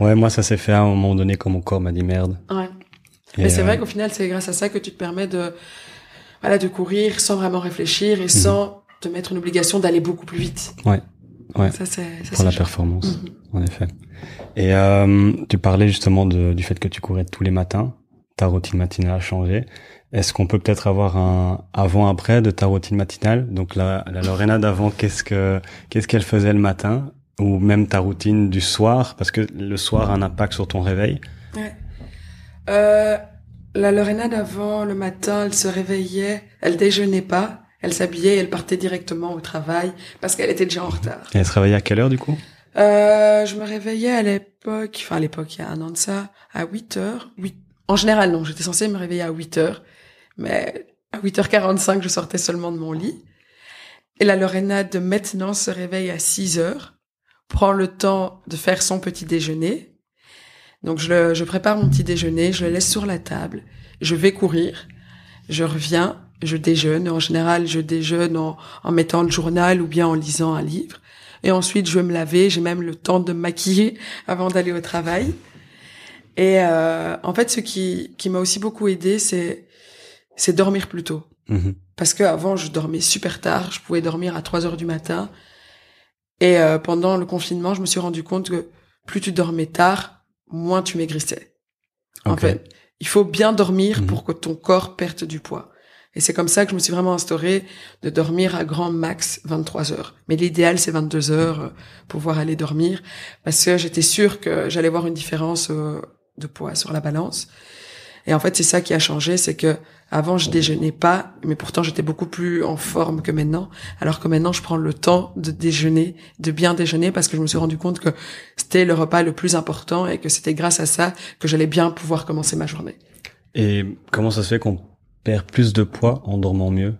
non. Ouais, moi, ça s'est fait à un moment donné quand mon corps m'a dit merde. Ouais. Et, Mais c'est euh, vrai qu'au final, c'est grâce à ça que tu te permets de voilà de courir sans vraiment réfléchir Mhm. et sans te mettre une obligation d'aller beaucoup plus vite. Ouais. Ouais. Ça c'est ça, pour la performance, Mhm. en effet. Et euh, tu parlais justement de, du fait que tu courais tous les matins. Ta routine matinale a changé. Est-ce qu'on peut peut-être avoir un avant-après de ta routine matinale? Donc la, la Lorena d'avant, qu'est-ce que qu'est-ce qu'elle faisait le matin? Ou même ta routine du soir? Parce que le soir a un impact sur ton réveil. Euh, la Lorena d'avant, le matin, elle se réveillait, elle déjeunait pas, elle s'habillait elle partait directement au travail parce qu'elle était déjà en retard. Et elle se réveillait à quelle heure du coup? Euh, je me réveillais à l'époque, enfin à l'époque, il y a un an de ça, à 8 heures. 8... En général, non, j'étais censée me réveiller à 8 heures, mais à 8h45, je sortais seulement de mon lit. Et la Lorena de maintenant se réveille à 6 heures, prend le temps de faire son petit déjeuner. Donc je, le, je prépare mon petit déjeuner, je le laisse sur la table, je vais courir, je reviens, je déjeune. En général, je déjeune en, en mettant le journal ou bien en lisant un livre. Et ensuite, je vais me laver. J'ai même le temps de me maquiller avant d'aller au travail. Et euh, en fait, ce qui, qui m'a aussi beaucoup aidé, c'est c'est dormir plus tôt. Mhm. Parce que avant, je dormais super tard. Je pouvais dormir à 3 heures du matin. Et euh, pendant le confinement, je me suis rendu compte que plus tu dormais tard, moins tu maigrissais. En fait, il faut bien dormir Mhm. pour que ton corps perde du poids. Et c'est comme ça que je me suis vraiment instauré de dormir à grand max 23 heures. Mais l'idéal, c'est 22 heures euh, pour pouvoir aller dormir parce que j'étais sûre que j'allais voir une différence euh, de poids sur la balance. Et en fait, c'est ça qui a changé, c'est que avant, je déjeunais pas, mais pourtant, j'étais beaucoup plus en forme que maintenant. Alors que maintenant, je prends le temps de déjeuner, de bien déjeuner, parce que je me suis rendu compte que c'était le repas le plus important et que c'était grâce à ça que j'allais bien pouvoir commencer ma journée. Et comment ça se fait qu'on perd plus de poids en dormant mieux?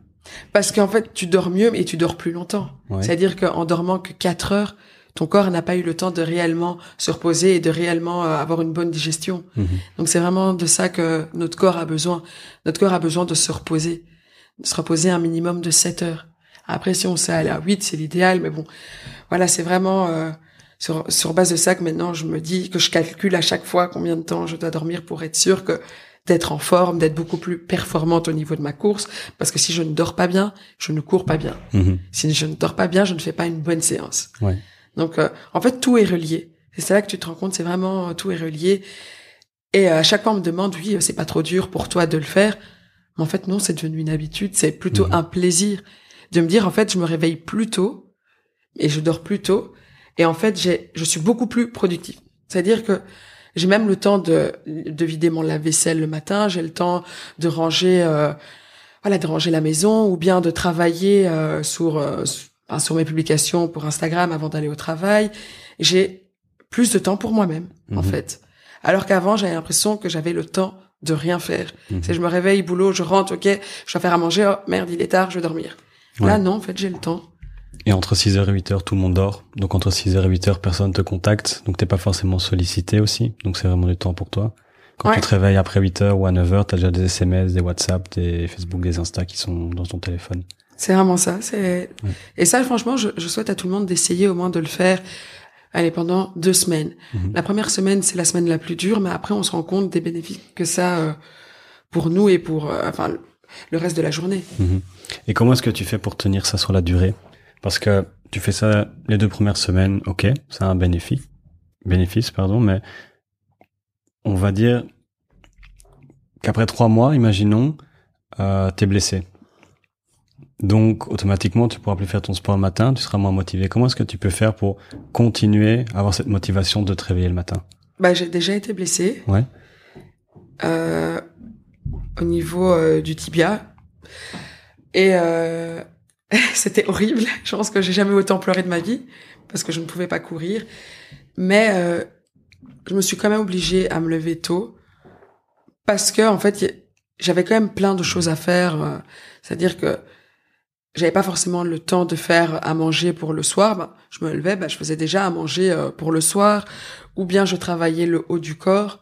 Parce qu'en fait, tu dors mieux et tu dors plus longtemps. Ouais. C'est-à-dire qu'en dormant que 4 heures, ton corps n'a pas eu le temps de réellement se reposer et de réellement euh, avoir une bonne digestion. Mhm. Donc c'est vraiment de ça que notre corps a besoin. Notre corps a besoin de se reposer, de se reposer un minimum de 7 heures. Après, si on sait aller à 8, c'est l'idéal, mais bon, voilà, c'est vraiment euh, sur, sur base de ça que maintenant je me dis que je calcule à chaque fois combien de temps je dois dormir pour être sûr que d'être en forme, d'être beaucoup plus performante au niveau de ma course, parce que si je ne dors pas bien, je ne cours pas bien. Mhm. Si je ne dors pas bien, je ne fais pas une bonne séance. Ouais. Donc, euh, en fait, tout est relié. Et c'est là que tu te rends compte, c'est vraiment euh, tout est relié. Et euh, à chaque fois, on me demande, oui, euh, c'est pas trop dur pour toi de le faire. Mais en fait, non, c'est devenu une habitude. C'est plutôt Mhm. un plaisir de me dire, en fait, je me réveille plus tôt et je dors plus tôt. Et en fait, j'ai, je suis beaucoup plus productive. C'est-à-dire que j'ai même le temps de, de vider mon lave-vaisselle le matin. J'ai le temps de ranger, euh, voilà, de ranger la maison ou bien de travailler euh, sur, euh, sur enfin, sur mes publications pour Instagram avant d'aller au travail. J'ai plus de temps pour moi-même, en Mhm. fait. Alors qu'avant, j'avais l'impression que j'avais le temps de rien faire. Mhm. C'est je me réveille, boulot, je rentre, ok, je dois faire à manger, oh merde, il est tard, je vais dormir. Là, non, en fait, j'ai le temps. Et entre 6h et 8h, tout le monde dort. Donc entre 6h et 8h, personne te contacte. Donc t'es pas forcément sollicité aussi. Donc c'est vraiment du temps pour toi. Quand Ouais. tu te réveilles après 8h ou à 9h, t'as déjà des SMS, des WhatsApp, des Facebook, des Insta qui sont dans ton téléphone. C'est vraiment ça. C'est Ouais. et ça, franchement, je, je souhaite à tout le monde d'essayer au moins de le faire. Allez, pendant deux semaines. Mhm. La première semaine, c'est la semaine la plus dure, mais après, on se rend compte des bénéfices que ça euh, pour nous et pour euh, enfin le- le reste de la journée. Mhm. Et comment est-ce que tu fais pour tenir ça sur la durée? Parce que tu fais ça les deux premières semaines, ok, c'est un bénéfice, bénéfice, pardon, mais on va dire qu'après trois mois, imaginons, euh, t'es blessé. Donc automatiquement, tu pourras plus faire ton sport le matin, tu seras moins motivé. Comment est-ce que tu peux faire pour continuer à avoir cette motivation de te réveiller le matin? Bah, j'ai déjà été blessée. Ouais. euh, au niveau euh, du tibia. Et euh, c'était horrible. Je pense que j'ai jamais autant pleuré de ma vie parce que je ne pouvais pas courir. Mais euh, je me suis quand même obligée à me lever tôt parce que en fait, j'avais quand même plein de choses à faire. C'est-à-dire que j'avais pas forcément le temps de faire à manger pour le soir. Ben, je me levais, ben, je faisais déjà à manger euh, pour le soir, ou bien je travaillais le haut du corps.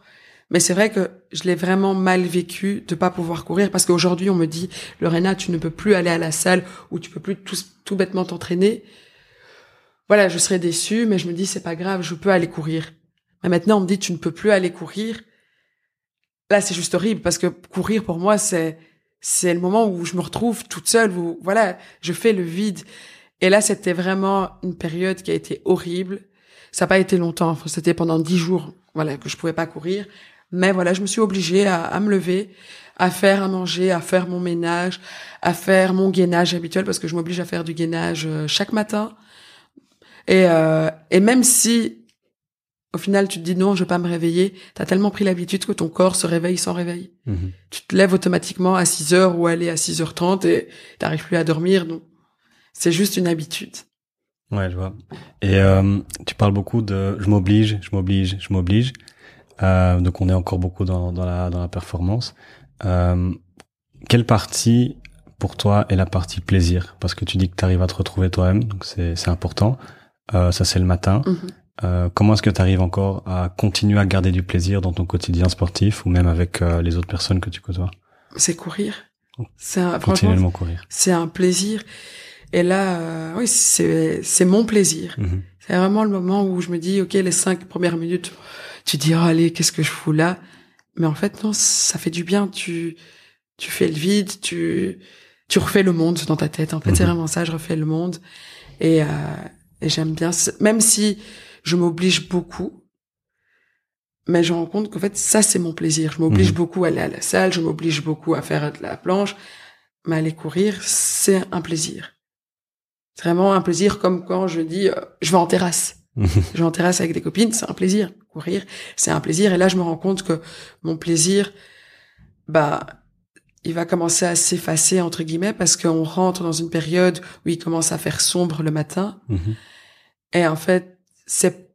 Mais c'est vrai que je l'ai vraiment mal vécu de pas pouvoir courir parce qu'aujourd'hui on me dit Lorena tu ne peux plus aller à la salle ou tu peux plus tout, tout bêtement t'entraîner. Voilà, je serais déçue, mais je me dis c'est pas grave, je peux aller courir. Mais maintenant on me dit tu ne peux plus aller courir. Là c'est juste horrible parce que courir pour moi c'est c'est le moment où je me retrouve toute seule où voilà je fais le vide. Et là c'était vraiment une période qui a été horrible. Ça n'a pas été longtemps, c'était pendant dix jours voilà que je pouvais pas courir mais voilà, je me suis obligée à, à, me lever, à faire à manger, à faire mon ménage, à faire mon gainage habituel parce que je m'oblige à faire du gainage euh, chaque matin. Et, euh, et même si au final tu te dis non, je vais pas me réveiller, tu as tellement pris l'habitude que ton corps se réveille sans réveil. Mhm. Tu te lèves automatiquement à 6 heures ou aller à 6h30 et t'arrives plus à dormir. Donc c'est juste une habitude. Ouais, je vois. Et euh, tu parles beaucoup de je m'oblige, je m'oblige, je m'oblige. Euh, donc on est encore beaucoup dans, dans, la, dans la performance. Euh, quelle partie pour toi est la partie plaisir? Parce que tu dis que tu arrives à te retrouver toi-même, donc c'est important. Ça c'est le matin. Mhm. Euh, comment est-ce que tu arrives encore à continuer à garder du plaisir dans ton quotidien sportif ou même avec euh, les autres personnes que tu côtoies? C'est courir. C'est continuellement courir. C'est un plaisir. Et là, euh, oui, c'est c'est mon plaisir. Mhm. C'est vraiment le moment où je me dis, ok, les cinq premières minutes, tu dis, oh, allez, qu'est-ce que je fous là? Mais en fait, non, ça fait du bien. Tu, tu fais le vide, tu, tu refais le monde dans ta tête. En fait, c'est Mhm. vraiment ça, je refais le monde. Et, euh, et j'aime bien, même si je m'oblige beaucoup, mais je me rends compte qu'en fait, ça, c'est mon plaisir. Je m'oblige Mhm. beaucoup à aller à la salle, je m'oblige beaucoup à faire de la planche, mais aller courir, c'est un plaisir. C'est vraiment un plaisir comme quand je dis, euh, je vais en terrasse. Je vais en terrasse avec des copines, c'est un plaisir. Courir, c'est un plaisir. Et là, je me rends compte que mon plaisir, bah, il va commencer à s'effacer, entre guillemets, parce qu'on rentre dans une période où il commence à faire sombre le matin. Mhm. Et en fait, c'est,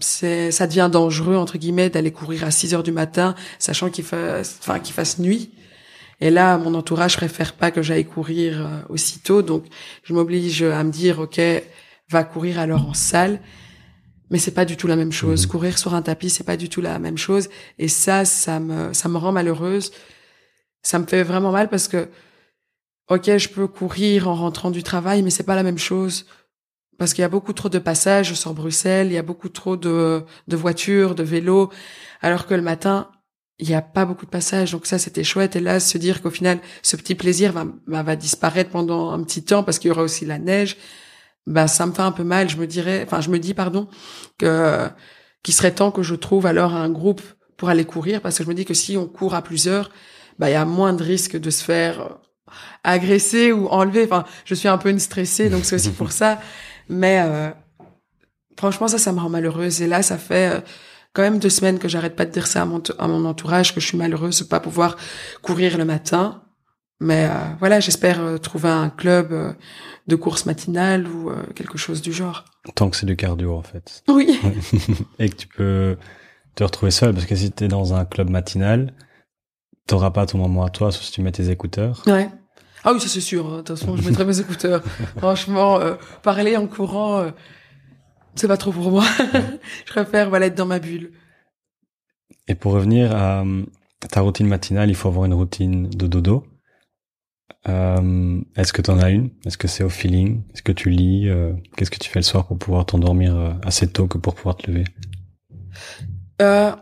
c'est, ça devient dangereux, entre guillemets, d'aller courir à 6 heures du matin, sachant qu'il fasse, enfin, qu'il fasse nuit. Et là, mon entourage préfère pas que j'aille courir euh, aussitôt. Donc, je m'oblige à me dire, OK, va courir alors en salle. Mais c'est pas du tout la même chose. Mhm. Courir sur un tapis, c'est pas du tout la même chose. Et ça, ça me, ça me rend malheureuse. Ça me fait vraiment mal parce que, ok, je peux courir en rentrant du travail, mais c'est pas la même chose. Parce qu'il y a beaucoup trop de passages sur Bruxelles, il y a beaucoup trop de, de voitures, de vélos, alors que le matin, il n'y a pas beaucoup de passages. Donc ça, c'était chouette. Et là, se dire qu'au final, ce petit plaisir va, va, va disparaître pendant un petit temps parce qu'il y aura aussi la neige, ben, ça me fait un peu mal. Je me dirais, enfin, je me dis, pardon, que, qu'il serait temps que je trouve alors un groupe pour aller courir parce que je me dis que si on court à plusieurs, ben, il y a moins de risques de se faire agresser ou enlever. Enfin, je suis un peu une stressée, donc c'est aussi pour ça. Mais euh, franchement, ça, ça me rend malheureuse. Et là, ça fait euh, quand même deux semaines que j'arrête pas de dire ça à mon, à mon entourage, que je suis malheureuse de pas pouvoir courir le matin. Mais euh, voilà, j'espère euh, trouver un club euh, de course matinale ou quelque chose du genre. Tant que c'est du cardio en fait. Oui. Et que tu peux te retrouver seul parce que si tu es dans un club matinal, t'auras pas ton moment à toi sauf si tu mets tes écouteurs. Ouais. Ah oui, ça c'est sûr. hein. De toute façon, je mettrai mes écouteurs. Franchement, euh, parler en courant, euh, c'est pas trop pour moi. je préfère voilà être dans ma bulle. Et pour revenir à ta routine matinale, il faut avoir une routine de dodo. Euh, Est-ce que tu en as une? Est-ce que c'est au feeling? Est-ce que tu lis euh, Qu'est-ce que tu fais le soir pour pouvoir t'endormir euh, assez tôt que pour pouvoir te lever? Euh,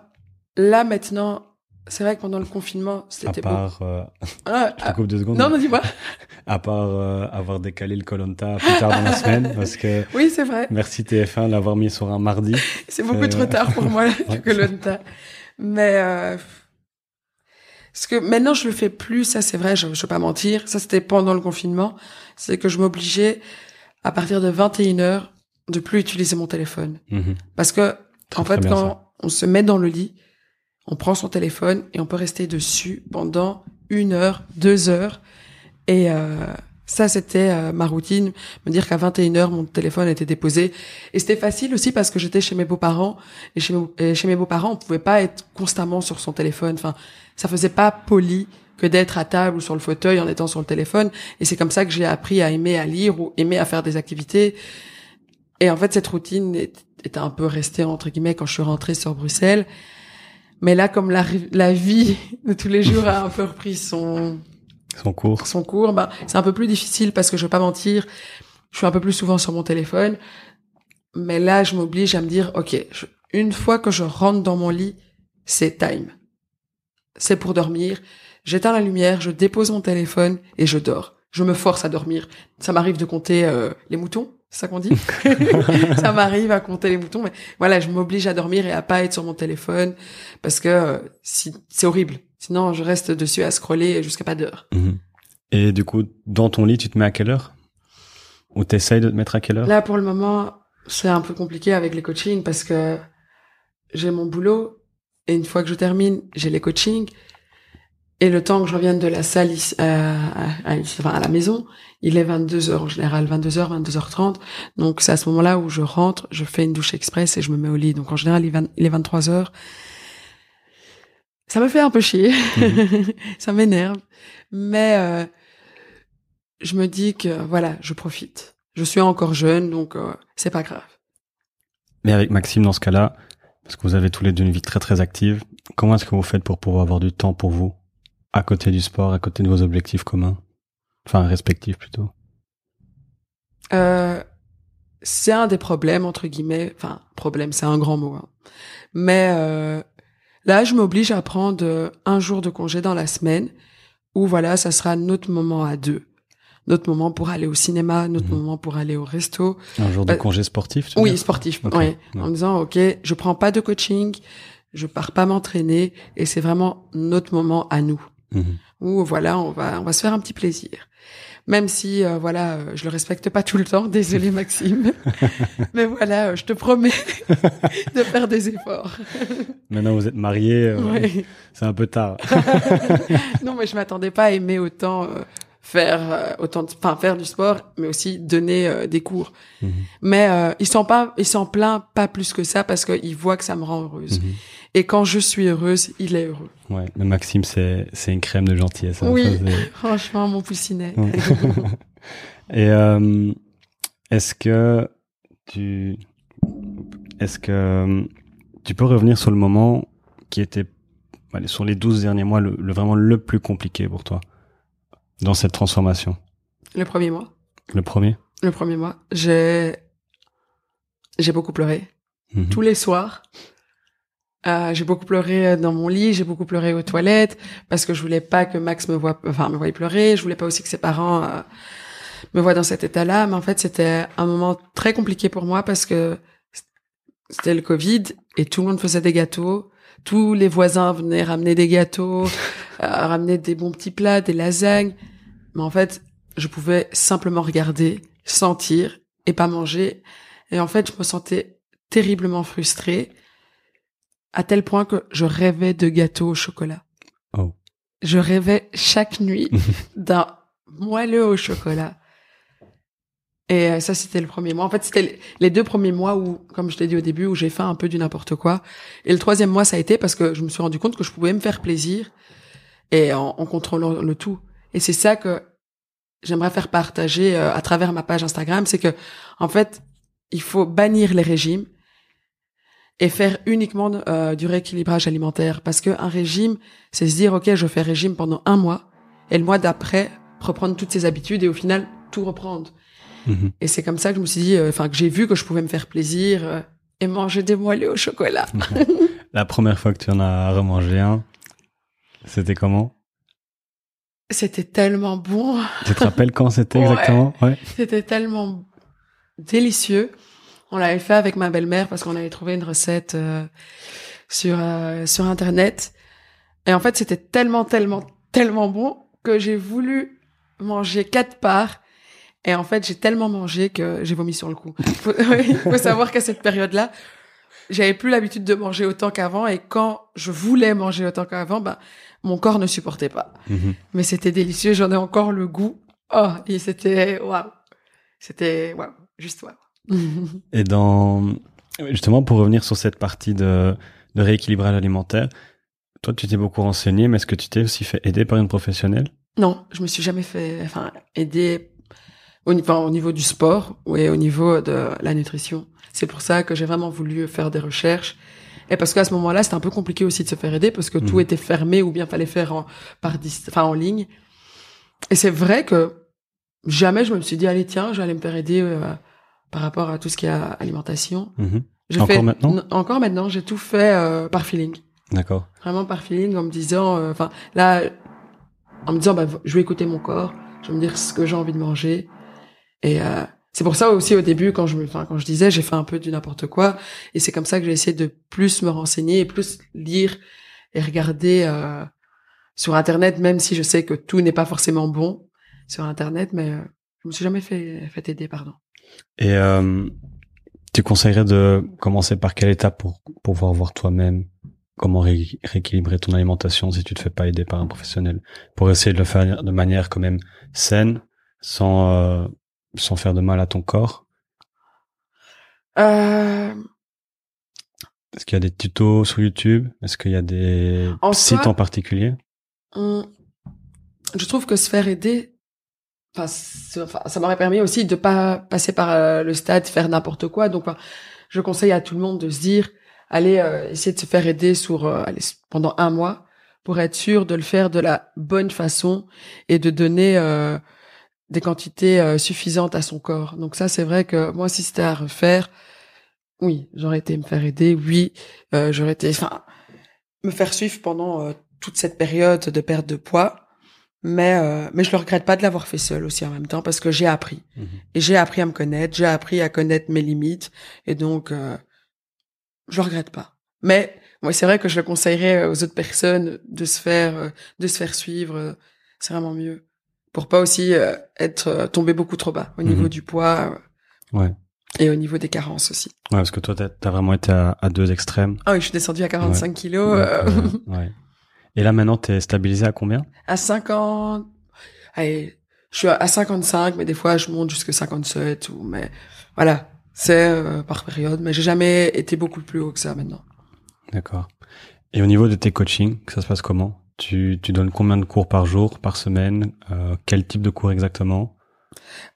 là maintenant, c'est vrai que pendant le confinement, À c'était beau. part, euh, Ah, je te ah, coupe deux secondes. non, non, dis-moi. À part euh, avoir décalé le Colanta plus tard dans la semaine, parce que Oui, c'est vrai. merci TF1 de l'avoir mis sur un mardi. C'est beaucoup Euh, trop tard pour moi, que Colanta. Mais euh, parce que maintenant je le fais plus, ça c'est vrai, je ne vais pas mentir. Ça c'était pendant le confinement, c'est que je m'obligeais à partir de 21h de plus utiliser mon téléphone. Mhm. Parce que en fait quand ça. on se met dans le lit, on prend son téléphone et on peut rester dessus pendant une heure, deux heures. Et euh, ça, c'était euh, ma routine, me dire qu'à 21h, mon téléphone était déposé. Et c'était facile aussi parce que j'étais chez mes beaux-parents. Et chez, mes- beaux-parents, on pouvait pas être constamment sur son téléphone. Enfin, ça faisait pas poli que d'être à table ou sur le fauteuil en étant sur le téléphone. Et c'est comme ça que j'ai appris à aimer à lire ou aimer à faire des activités. Et en fait, cette routine est un peu restée, entre guillemets, quand je suis rentrée sur Bruxelles. Mais là, comme la, la vie de tous les jours a un peu repris son, Son cours. son cours, ben, c'est un peu plus difficile parce que je vais pas mentir, je suis un peu plus souvent sur mon téléphone. Mais là, je m'oblige à me dire, OK, je- une fois que je rentre dans mon lit, c'est time. C'est pour dormir. J'éteins la lumière, je dépose mon téléphone et je dors. Je me force à dormir. Ça m'arrive de compter euh, les moutons, c'est ça qu'on dit Ça m'arrive à compter les moutons, mais voilà, je m'oblige à dormir et à pas être sur mon téléphone parce que euh, si, c'est horrible. Sinon, je reste dessus à scroller jusqu'à pas d'heure. Mhm. Et du coup, dans ton lit, tu te mets à quelle heure? Ou t'essayes de te mettre à quelle heure? Là, pour le moment, c'est un peu compliqué avec les coachings parce que j'ai mon boulot et une fois que je termine, j'ai les coachings. Et le temps que je revienne de la salle ici- euh, à, à- enfin, à la maison, il est 22h en général, 22h, 22h30. Donc c'est à ce moment-là où je rentre, je fais une douche express et je me mets au lit. Donc en général, il est 20 il est 23h. Ça me fait un peu chier. ça m'énerve. Mais euh, je me dis que voilà, je profite. Je suis encore jeune, donc euh, c'est pas grave. Mais avec Maxime, dans ce cas-là, parce que vous avez tous les deux une vie très très active, comment est-ce que vous faites pour pouvoir avoir du temps pour vous? À côté du sport, à côté de vos objectifs communs? Enfin, respectifs plutôt. Euh, c'est un des problèmes entre guillemets. Enfin, problème, c'est un grand mot. hein. Mais euh, là, je m'oblige à prendre euh, un jour de congé dans la semaine, où voilà, ça sera notre moment à deux, notre moment pour aller au cinéma, notre Mhm. moment pour aller au resto. Un jour de Bah, congé sportif tu Oui, sportif. Oui. ouais. En me disant, ok, je prends pas de coaching, je pars pas m'entraîner, et c'est vraiment notre moment à nous. Mhm. où voilà, on va on va se faire un petit plaisir. Même si euh, voilà, euh, je le respecte pas tout le temps, désolé Maxime. Mais voilà, euh, je te promets de faire des efforts. Maintenant, vous êtes mariés, euh, Ouais. c'est un peu tard. Non, mais je m'attendais pas à aimer autant faire euh, autant de- enfin faire du sport, mais aussi donner euh, des cours. Mhm. Mais euh, il s'en pas il s'en plaint pas plus que ça parce qu'il voit que ça me rend heureuse. Mhm. Et quand je suis heureuse, il est heureux. Ouais, mais Maxime, c'est c'est une crème de gentillesse. hein, Oui. ça, Franchement, mon poussinet. Ouais. Et euh, est-ce que tu est-ce que tu peux revenir sur le moment qui était allez, sur les 12 derniers mois le, le- vraiment le plus compliqué pour toi? Dans cette transformation? Le premier mois. Le premier? Le premier mois, j'ai j'ai beaucoup pleuré Mhm. tous les soirs. Euh, j'ai beaucoup pleuré dans mon lit, j'ai beaucoup pleuré aux toilettes parce que je voulais pas que Max me voit, enfin me voie pleurer. Je voulais pas aussi que ses parents euh, me voient dans cet état-là. Mais en fait, c'était un moment très compliqué pour moi parce que c'était le Covid et tout le monde faisait des gâteaux. Tous les voisins venaient ramener des gâteaux, euh, ramener des bons petits plats, des lasagnes. Mais en fait, je pouvais simplement regarder, sentir et pas manger. Et en fait, je me sentais terriblement frustrée à tel point que je rêvais de gâteaux au chocolat. Oh. Je rêvais chaque nuit d'un moelleux au chocolat. Et euh, ça, c'était le premier mois. En fait, c'était les- deux premiers mois où, comme je t'ai dit au début, où j'ai fait un peu du n'importe quoi. Et le troisième mois, ça a été parce que je me suis rendu compte que je pouvais me faire plaisir et en, en contrôlant le tout. Et c'est ça que j'aimerais faire partager euh, à travers ma page Instagram, c'est que, en fait, il faut bannir les régimes et faire uniquement euh, du rééquilibrage alimentaire. Parce que un régime, c'est se dire, OK, je fais régime pendant un mois, et le mois d'après, reprendre toutes ses habitudes et au final, tout reprendre. Mhm. Et c'est comme ça que je me suis dit, euh, enfin, que j'ai vu que je pouvais me faire plaisir euh, et manger des moelleux au chocolat. La première fois que tu en as remangé un, c'était comment? C'était tellement bon. Tu te rappelles quand c'était Ouais. exactement? Ouais. C'était tellement délicieux. On l'avait fait avec ma belle-mère parce qu'on avait trouvé une recette euh, sur euh, sur internet. Et en fait, c'était tellement tellement tellement bon que j'ai voulu manger quatre parts. Et en fait, j'ai tellement mangé que j'ai vomi sur le coup. Il faut savoir qu'à cette période-là, j'avais plus l'habitude de manger autant qu'avant. Et quand je voulais manger autant qu'avant, ben mon corps ne supportait pas. Mhm. Mais c'était délicieux, j'en ai encore le goût. Oh, et c'était waouh. C'était waouh, juste waouh. Et dans justement pour revenir sur cette partie de, de rééquilibrage alimentaire, toi tu t'es beaucoup renseigné, mais est-ce que tu t'es aussi fait aider par une professionnelle? Non, je me suis jamais fait enfin aider au, niveau- enfin, au niveau du sport ou au niveau de la nutrition. C'est pour ça que j'ai vraiment voulu faire des recherches Et parce qu'à ce moment-là, c'était un peu compliqué aussi de se faire aider parce que tout Mhm. était fermé ou bien fallait faire en, par enfin, en ligne. Et c'est vrai que jamais je me suis dit, allez, tiens, je vais aller me faire aider euh, par rapport à tout ce qui est alimentation. J'ai Encore fait- maintenant Encore maintenant, j'ai tout fait euh, par feeling. D'accord. Vraiment par feeling, en me disant, euh, enfin, là, en me disant, bah, je vais écouter mon corps, je vais me dire ce que j'ai envie de manger. Et euh, c'est pour ça aussi au début, quand je me, enfin, quand je disais, j'ai fait un peu du n'importe quoi. Et c'est comme ça que j'ai essayé de plus me renseigner et plus lire et regarder euh, sur Internet, même si je sais que tout n'est pas forcément bon sur Internet, mais euh, je me suis jamais fait, fait aider, pardon. Et euh, tu conseillerais de commencer par quelle étape pour pouvoir voir toi-même comment ré- rééquilibrer ton alimentation si tu te fais pas aider par un professionnel? Pour essayer de le faire de manière quand même saine sans euh, sans faire de mal à ton corps? Euh, Est-ce qu'il y a des tutos sur YouTube? Est-ce qu'il y a des En sites soi- en particulier? Hum, je trouve que se faire aider, enfin, ça m'aurait permis aussi de pas passer par euh, le stade, faire n'importe quoi. Donc, je conseille à tout le monde de se dire, allez euh, essayer de se faire aider sur euh, allez, pendant un mois pour être sûr de le faire de la bonne façon et de donner euh, des quantités euh, suffisantes à son corps. Donc ça, c'est vrai que moi, si c'était à refaire, oui, j'aurais été me faire aider. Oui, euh, j'aurais été, enfin, me faire suivre pendant euh, toute cette période de perte de poids. Mais euh, mais je le regrette pas de l'avoir fait seul aussi en même temps parce que j'ai appris Mhm. et j'ai appris à me connaître, j'ai appris à connaître mes limites et donc euh, je le regrette pas. Mais moi c'est vrai que je le conseillerais aux autres personnes de se faire euh, de se faire suivre, euh, c'est vraiment mieux pour pas aussi euh, être euh, tombé beaucoup trop bas au niveau Mhm. du poids euh, Ouais. et au niveau des carences aussi. Ouais, parce que toi t'as as vraiment été à, à deux extrêmes. Ah oui, je suis descendue à 45 kilos euh, ouais. Et là maintenant t'es stabilisé à combien? À 50 allez, je suis à 55 mais des fois je monte jusqu'à 57 ou mais voilà, c'est euh, par période mais j'ai jamais été beaucoup plus haut que ça maintenant. D'accord. Et au niveau de tes coachings, ça se passe comment? Tu, tu donnes combien de cours par jour, par semaine? Euh, Quel type de cours exactement?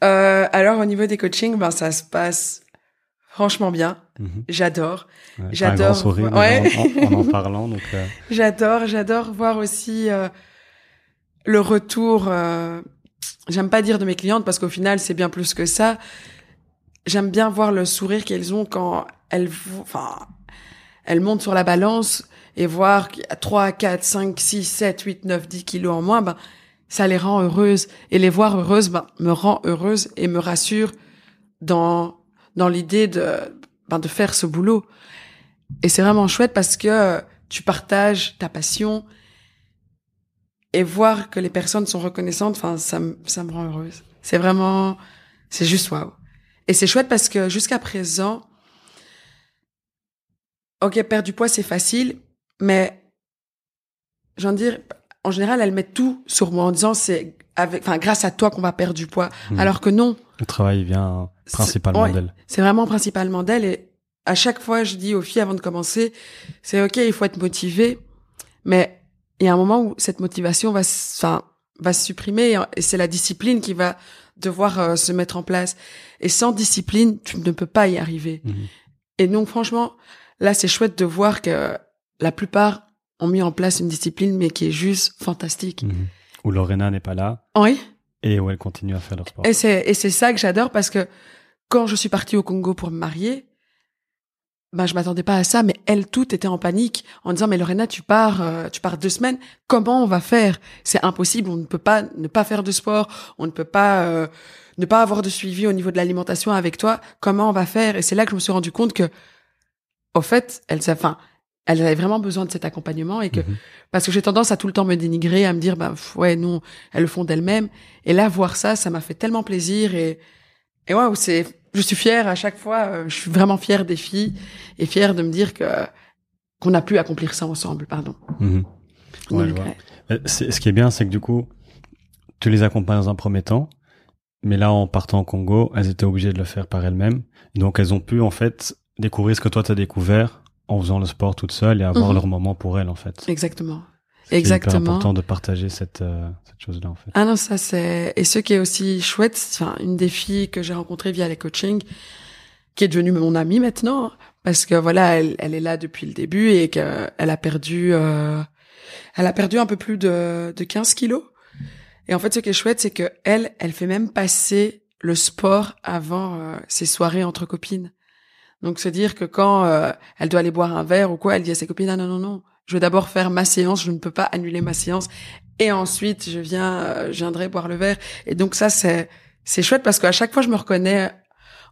Euh, alors au niveau des coachings, ben ça se passe franchement bien. Mhm. J'adore, Ouais, J'adore sourire ouais. en, en, en en parlant. Donc, euh, j'adore, j'adore voir aussi le retour. J'aime pas dire de mes clientes parce qu'au final c'est bien plus que ça. J'aime bien voir le sourire qu'elles ont quand elles, enfin, elles montent sur la balance et voir qu'il y a 3, 4, 5, 6, 7, 8, 9, 10 kilos en moins, ben, ça les rend heureuses. Et les voir heureuses, ben, me rend heureuse et me rassure dans, dans l'idée de, ben, de faire ce boulot. Et c'est vraiment chouette parce que tu partages ta passion et voir que les personnes sont reconnaissantes, enfin, ça, me- ça me rend heureuse. C'est vraiment, c'est juste waouh. Et c'est chouette parce que jusqu'à présent, ok, perdre du poids, c'est facile, mais j'ai envie de dire, en général, elles mettent tout sur moi en disant c'est avec, enfin, grâce à toi qu'on va perdre du poids. Mhm. Alors que non, le travail vient principalement ouais. d'elle. c'est vraiment principalement d'elle. Et à chaque fois, je dis aux filles avant de commencer, c'est ok, il faut être motivé, mais il y a un moment où cette motivation va, enfin, va se supprimer et c'est la discipline qui va devoir euh, se mettre en place. Et sans discipline, tu ne peux pas y arriver. Mhm. Et donc, franchement, là, c'est chouette de voir que la plupart ont mis en place une discipline, mais qui est juste fantastique. Mhm. Où Lorena n'est pas là Oui. et où elle continue à faire leur sport. Et c'est, et c'est ça que j'adore parce que quand je suis partie au Congo pour me marier, ben, je m'attendais pas à ça, mais elles toutes étaient en panique en disant, mais Lorena, tu pars, euh, tu pars deux semaines. Comment on va faire? C'est impossible. On ne peut pas ne pas faire de sport. On ne peut pas, euh, ne pas avoir de suivi au niveau de l'alimentation avec toi. Comment on va faire? Et c'est là que je me suis rendu compte que, au fait, elles, enfin, elles avaient vraiment besoin de cet accompagnement et que, Mhm. parce que j'ai tendance à tout le temps me dénigrer, à me dire, bah, pff, ouais, non, elles le font d'elles-mêmes. Et là, voir ça, ça m'a fait tellement plaisir et, et waouh, c'est, je suis fière à chaque fois, euh, je suis vraiment fière des filles et fière de me dire que, qu'on a pu accomplir ça ensemble, pardon. Mhm. Ouais, je Donc, vois. ouais. Euh, Ce qui est bien, c'est que du coup, tu les accompagnes dans un premier temps, mais là, en partant au Congo, elles étaient obligées de le faire par elles-mêmes. Donc, elles ont pu, en fait, découvrir ce que toi, t'as découvert en faisant le sport toute seule et avoir Mhm. leur moment pour elles, en fait. Exactement. C'est Exactement. important de partager cette, euh, cette chose-là, en fait. Ah non, ça c'est et ce qui est aussi chouette, enfin une des filles que j'ai rencontrées via les coachings, qui est devenue mon amie maintenant, parce que voilà, elle, elle est là depuis le début et qu'elle a perdu, euh, elle a perdu un peu plus de, de 15 kilos. Et en fait, ce qui est chouette, c'est que elle, elle fait même passer le sport avant euh, ses soirées entre copines. Donc se dire que quand euh, elle doit aller boire un verre ou quoi, elle dit à ses copines ah non non non, je vais d'abord faire ma séance, je ne peux pas annuler ma séance et ensuite je viens euh, je viendrai boire le verre. Et donc ça c'est c'est chouette parce qu'à chaque fois je me reconnais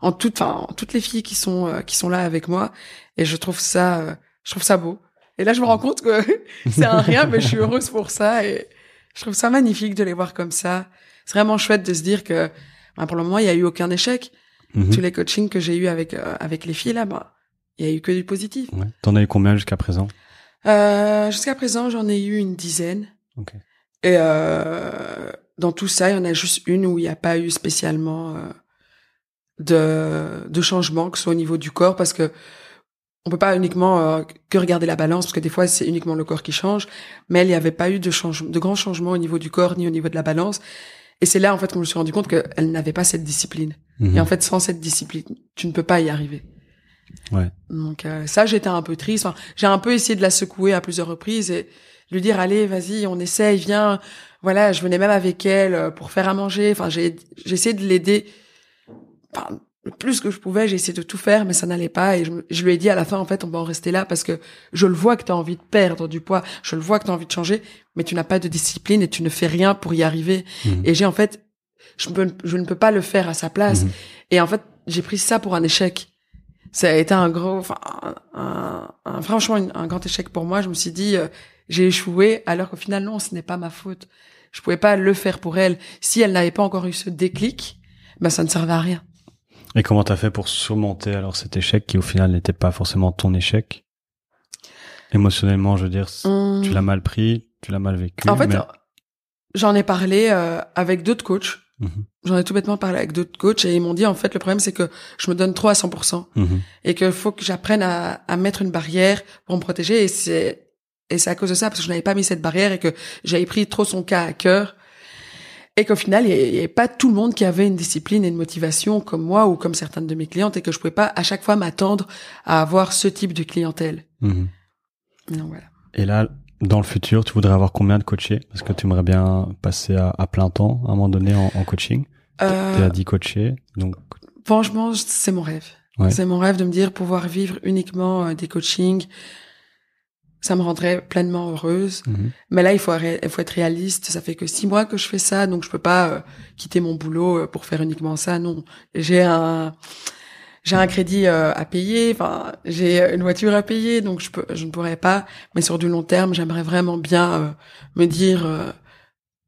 en toutes enfin toutes les filles qui sont euh, qui sont là avec moi et je trouve ça je trouve ça beau. Et là je me rends compte que c'est un rien mais je suis heureuse pour ça et je trouve ça magnifique de les voir comme ça. C'est vraiment chouette de se dire que ben, pour le moment il y a eu aucun échec Mhm. tous les coachings que j'ai eu avec euh, avec les filles là bah il y a eu que du positif Ouais. T'en as eu combien jusqu'à présent? Euh, jusqu'à présent j'en ai eu une dizaine Ok. et euh, dans tout ça il y en a juste une où il n'y a pas eu spécialement euh, de de changement que ce soit au niveau du corps parce que on peut pas uniquement euh, que regarder la balance parce que des fois c'est uniquement le corps qui change mais il n'y avait pas eu de change de grands changements au niveau du corps ni au niveau de la balance et c'est là en fait que je me suis rendu compte qu'elle n'avait pas cette discipline Mhm. et en fait, sans cette discipline, tu ne peux pas y arriver. Ouais. Donc euh, ça, j'étais un peu triste. Enfin, j'ai un peu essayé de la secouer à plusieurs reprises et lui dire allez, vas-y, on essaye, viens. Voilà, je venais même avec elle euh, pour faire à manger. Enfin, j'ai essayé de l'aider. Enfin, le plus que je pouvais, j'ai essayé de tout faire, mais ça n'allait pas. Et je lui ai dit à la fin, en fait, on va en rester là parce que je le vois que tu as envie de perdre du poids, je le vois que tu as envie de changer, mais tu n'as pas de discipline et tu ne fais rien pour y arriver. Mhm. Et j'ai en fait, je, peux- je ne peux pas le faire à sa place. Mhm. Et en fait, j'ai pris ça pour un échec. Ça a été un gros, enfin, un, un- franchement, une- un grand échec pour moi. Je me suis dit, euh, j'ai échoué, alors qu'au final, non, ce n'est pas ma faute. Je pouvais pas le faire pour elle. Si elle n'avait pas encore eu ce déclic, ben, ça ne servait à rien. Et comment t'as fait pour surmonter alors cet échec qui au final n'était pas forcément ton échec? Émotionnellement, je veux dire, Hum. tu l'as mal pris, tu l'as mal vécu. En fait, mais- j'en ai parlé euh, avec d'autres coachs. Mhm. J'en ai tout bêtement parlé avec d'autres coachs et ils m'ont dit, en fait, le problème, c'est que je me donne trop à 100%. Mhm. et qu'il faut que j'apprenne à, à mettre une barrière pour me protéger et c'est et c'est à cause de ça parce que je n'avais pas mis cette barrière et que j'avais pris trop son cas à cœur et qu'au final il n'y avait pas tout le monde qui avait une discipline et une motivation comme moi ou comme certaines de mes clientes et que je pouvais pas à chaque fois m'attendre à avoir ce type de clientèle Mhm. donc voilà Et là, dans le futur, tu voudrais avoir combien de coachés? Parce que tu aimerais bien passer à, à plein temps à un moment donné en, en coaching. Euh, Tu as dit coacher, donc franchement c'est mon rêve Ouais. c'est mon rêve de me dire pouvoir vivre uniquement euh, des coachings ça me rendrait pleinement heureuse mhm. Mais là, il faut, il faut être réaliste. Ça fait que six mois que je fais ça, donc je peux pas euh, quitter mon boulot euh, pour faire uniquement ça. Non, j'ai un j'ai un crédit euh, à payer. Enfin, j'ai une voiture à payer, donc je peux je ne pourrais pas. Mais sur du long terme, j'aimerais vraiment bien euh, me dire euh,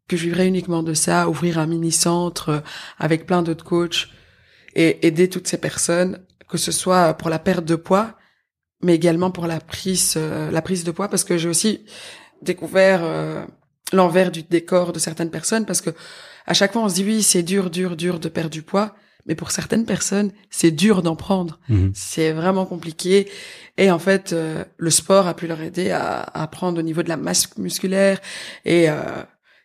que je vivrais uniquement de ça, ouvrir un mini centre euh, avec plein d'autres coachs et aider toutes ces personnes, que ce soit pour la perte de poids, mais également pour la prise euh, la prise de poids, parce que j'ai aussi découvert euh, l'envers du décor de certaines personnes parce que à chaque fois on se dit oui c'est dur dur dur de perdre du poids mais pour certaines personnes c'est dur d'en prendre. Mhm. c'est vraiment compliqué. Et en fait euh, le sport a pu leur aider à, à prendre au niveau de la masse musculaire. Et euh,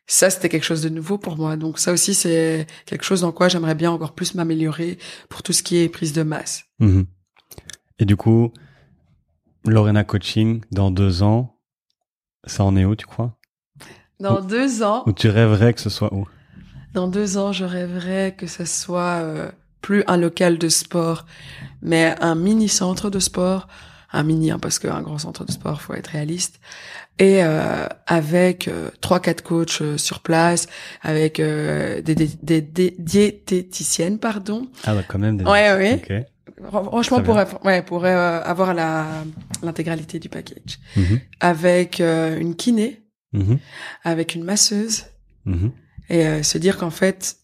ça c'était quelque chose de nouveau pour moi. Donc ça aussi c'est quelque chose dans quoi j'aimerais bien encore plus m'améliorer pour tout ce qui est prise de masse. Mhm. Et du coup, Lorena Coaching, dans deux ans, ça en est où, tu crois? Dans deux ans. Ou tu rêverais que ce soit où? Dans deux ans, je rêverais que ce soit euh, plus un local de sport, mais un mini centre de sport, un mini hein, parce qu'un grand centre de sport, faut être réaliste, et euh, avec euh, trois quatre coachs euh, sur place, avec euh, des, des, des, des diététiciennes, pardon. Ah bah quand même. Des... Ouais, ouais. Ok. Franchement, pour ouais, pour euh, avoir la l'intégralité du package, Mhm. avec euh, une kiné, Mhm. avec une masseuse, Mhm. Et euh, se dire qu'en fait,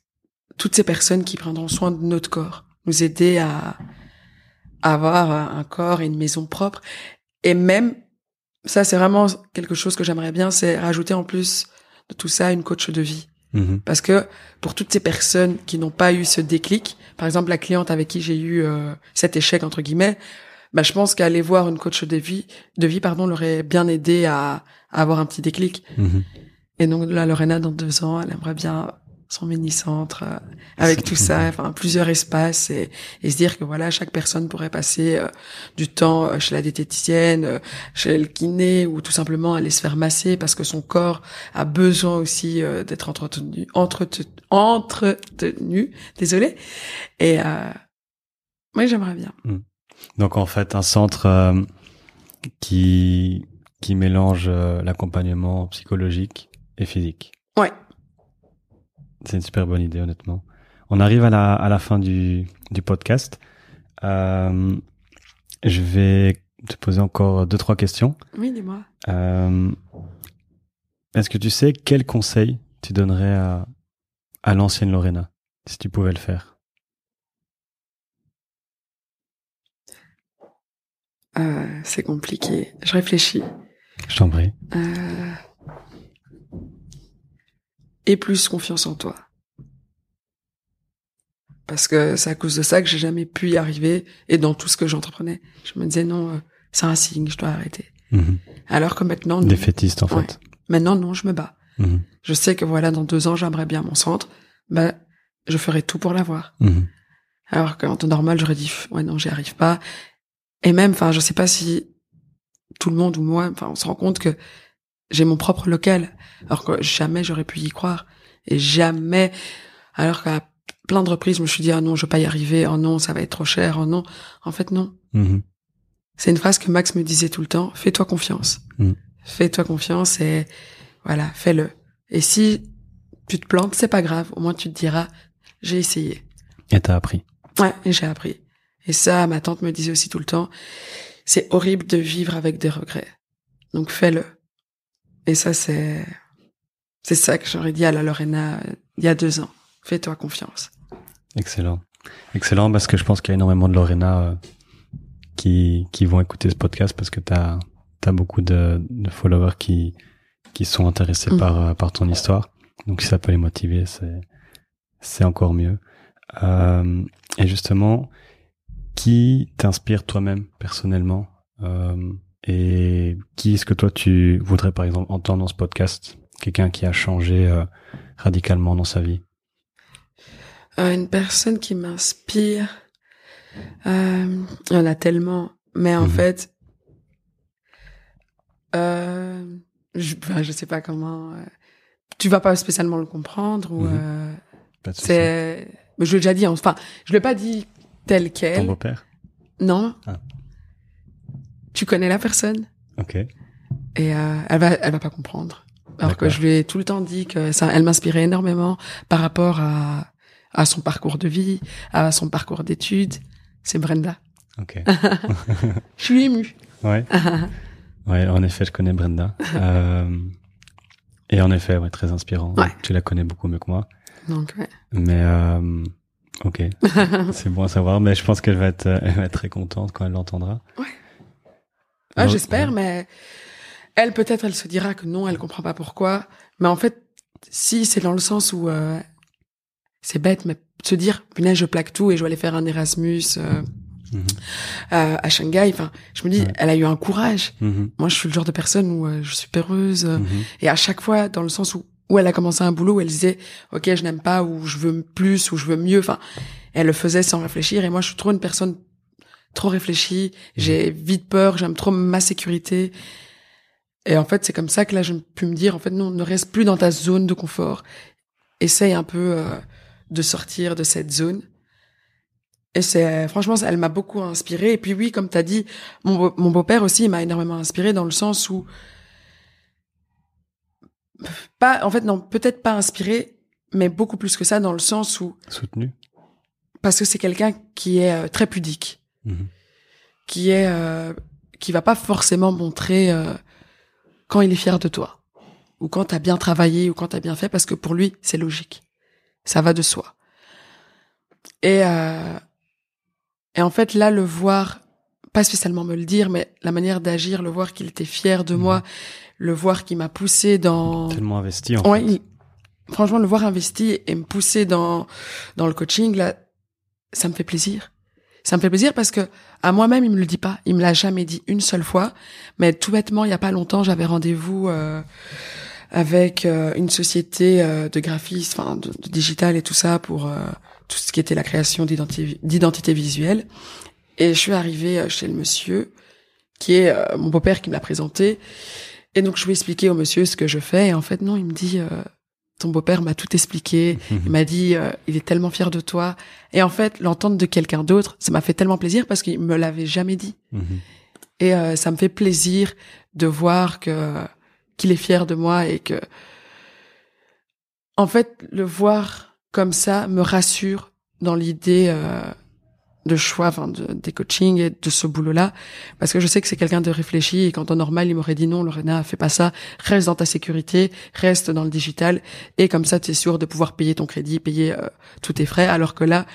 toutes ces personnes qui prendront soin de notre corps, nous aider à, à avoir un corps et une maison propre, et même, ça c'est vraiment quelque chose que j'aimerais bien, c'est rajouter en plus de tout ça une coach de vie. Mhm. Parce que pour toutes ces personnes qui n'ont pas eu ce déclic, par exemple la cliente avec qui j'ai eu euh, cet échec entre guillemets, bah, je pense qu'aller voir une coach de vie, de vie pardon, l'aurait bien aidé à, à avoir un petit déclic. Mhm. Et donc là, Lorena, dans deux ans, elle aimerait bien son mini-centre euh, avec tout ça, enfin plusieurs espaces et, et, se dire que voilà chaque personne pourrait passer euh, du temps euh, chez la diététicienne, chez le kiné ou tout simplement aller se faire masser parce que son corps a besoin aussi d'être entretenu, entretenu, entretenu, désolé. Et moi j'aimerais bien. Hmm. Donc en fait un centre qui qui mélange l'accompagnement psychologique et physique. Ouais. C'est une super bonne idée, honnêtement. On arrive à la, à la fin du, du podcast. Euh, je vais te poser encore deux, trois questions. Oui, dis-moi. Euh, Est-ce que tu sais quel conseil tu donnerais à, à l'ancienne Lorena, si tu pouvais le faire? Euh, C'est compliqué. Je réfléchis. Je t'en prie. Euh et plus confiance en toi. Parce que c'est à cause de ça que j'ai jamais pu y arriver et dans tout ce que j'entreprenais. Je me disais non, euh, c'est un signe, je dois arrêter. Mhm. Alors que maintenant... Non. Défaitiste en fait. Maintenant non, je me bats. Mhm. Je sais que voilà, dans deux ans, j'aimerais bien mon centre. Ben, je ferai tout pour l'avoir. Mhm. Alors qu'en temps normal, j'aurais dit ouais non, j'y arrive pas. Et même, enfin, je sais pas si tout le monde ou moi, enfin, on se rend compte que j'ai mon propre local, alors que jamais j'aurais pu y croire. Et jamais, alors qu'à plein de reprises, je me suis dit, ah non, je vais pas y arriver, oh non, ça va être trop cher, oh non. En fait, non. Mm-hmm. C'est une phrase que Max me disait tout le temps, fais-toi confiance. Mm. Fais-toi confiance et voilà, fais-le. Et si tu te plantes, c'est pas grave, au moins tu te diras, j'ai essayé. Et t'as appris. Ouais, et j'ai appris. Et ça, ma tante me disait aussi tout le temps, c'est horrible de vivre avec des regrets. Donc fais-le. Et ça, c'est, c'est ça que j'aurais dit à la Lorena euh, il y a deux ans. Fais-toi confiance. Excellent. Excellent parce que je pense qu'il y a énormément de Lorena euh, qui, qui vont écouter ce podcast parce que tu as, beaucoup de, de, followers qui, qui sont intéressés mm. par, euh, par ton histoire. Donc si ça peut les motiver, c'est, c'est encore mieux. Euh, et justement, qui t'inspire toi-même personnellement euh, et qui est-ce que toi tu voudrais par exemple entendre dans ce podcast? Quelqu'un qui a changé euh, radicalement dans sa vie? Euh, Une personne qui m'inspire. Euh, il y en a tellement. Mais en mhm. fait, euh, je, je sais pas comment. Tu vas pas spécialement le comprendre ou c'est. Je l'ai déjà dit. Enfin, je l'ai pas dit tel quel. Ton beau-père? Non. Ah tu connais la personne. Ok. Et euh, elle va, elle va pas comprendre. Alors que je lui ai tout le temps dit que ça, elle m'inspirait énormément par rapport à à son parcours de vie, à son parcours d'études. C'est Brenda. Ok. je suis émue. Ouais. ouais, en effet, je connais Brenda. Euh, et en effet, ouais, très inspirant. Ouais. Tu la connais beaucoup mieux que moi. Donc, ouais. Mais euh, ok, c'est bon à savoir. Mais je pense qu'elle va être, elle va être très contente quand elle l'entendra. Ouais. Ah, j'espère, mais elle peut-être elle se dira que non, elle comprend pas pourquoi. Mais en fait, si c'est dans le sens où euh, c'est bête, mais se dire punaise je plaque tout et je vais aller faire un Erasmus euh, mhm. euh, à Shanghai. Enfin, je me dis, elle a eu un courage. Mhm. Moi, je suis le genre de personne où je suis peureuse mhm. et à chaque fois dans le sens où où elle a commencé un boulot, où elle disait ok je n'aime pas ou je veux plus ou je veux mieux. Enfin, elle le faisait sans réfléchir et moi je suis trop une personne trop réfléchi, j'ai mhm. vite peur, j'aime trop ma sécurité. Et en fait, c'est comme ça que là, je pu me dire, en fait, non, ne reste plus dans ta zone de confort. Essaye un peu euh, de sortir de cette zone. Et c'est, franchement, elle m'a beaucoup inspiré. Et puis oui, comme tu as dit, mon, mon beau-père aussi m'a énormément inspiré dans le sens où, pas, en fait, non, peut-être pas inspiré, mais beaucoup plus que ça dans le sens où. Soutenu. Parce que c'est quelqu'un qui est euh, très pudique. Mhm. qui est euh, qui va pas forcément montrer euh, quand il est fier de toi ou quand t'as bien travaillé ou quand t'as bien fait parce que pour lui c'est logique, ça va de soi. Et euh, et en fait là le voir, pas spécialement me le dire, mais la manière d'agir, le voir qu'il était fier de moi, mhm. le voir qu'il m'a poussé dans tellement investi en fait. franchement le voir investi et me pousser dans dans le coaching là, ça me fait plaisir ça me fait plaisir parce que à moi-même il me le dit pas, il me l'a jamais dit une seule fois, mais tout bêtement il y a pas longtemps j'avais rendez-vous euh, avec euh, une société euh, de graphisme, enfin de, de, digital et tout ça pour euh, tout ce qui était la création d'identité visuelle. Et je suis arrivée chez le monsieur, qui est mon beau-père qui me l'a présenté. Et donc je lui ai expliqué au monsieur ce que je fais. Et en fait non, il me dit ton beau-père m'a tout expliqué. Il m'a dit il est tellement fier de toi. Et en fait l'entendre de quelqu'un d'autre, ça m'a fait tellement plaisir parce qu'il me l'avait jamais dit. Mhm. Et ça me fait plaisir de voir que qu'il est fier de moi et que, en fait, le voir comme ça me rassure dans l'idée euh, de choix, enfin, de, des coachings et de ce boulot-là, parce que je sais que c'est quelqu'un de réfléchi et qu'en temps normal, il m'aurait dit non, Lorena, fais pas ça, reste dans ta sécurité, reste dans le digital, et comme ça, tu es sûr de pouvoir payer ton crédit, payer euh, tous tes frais, alors que là,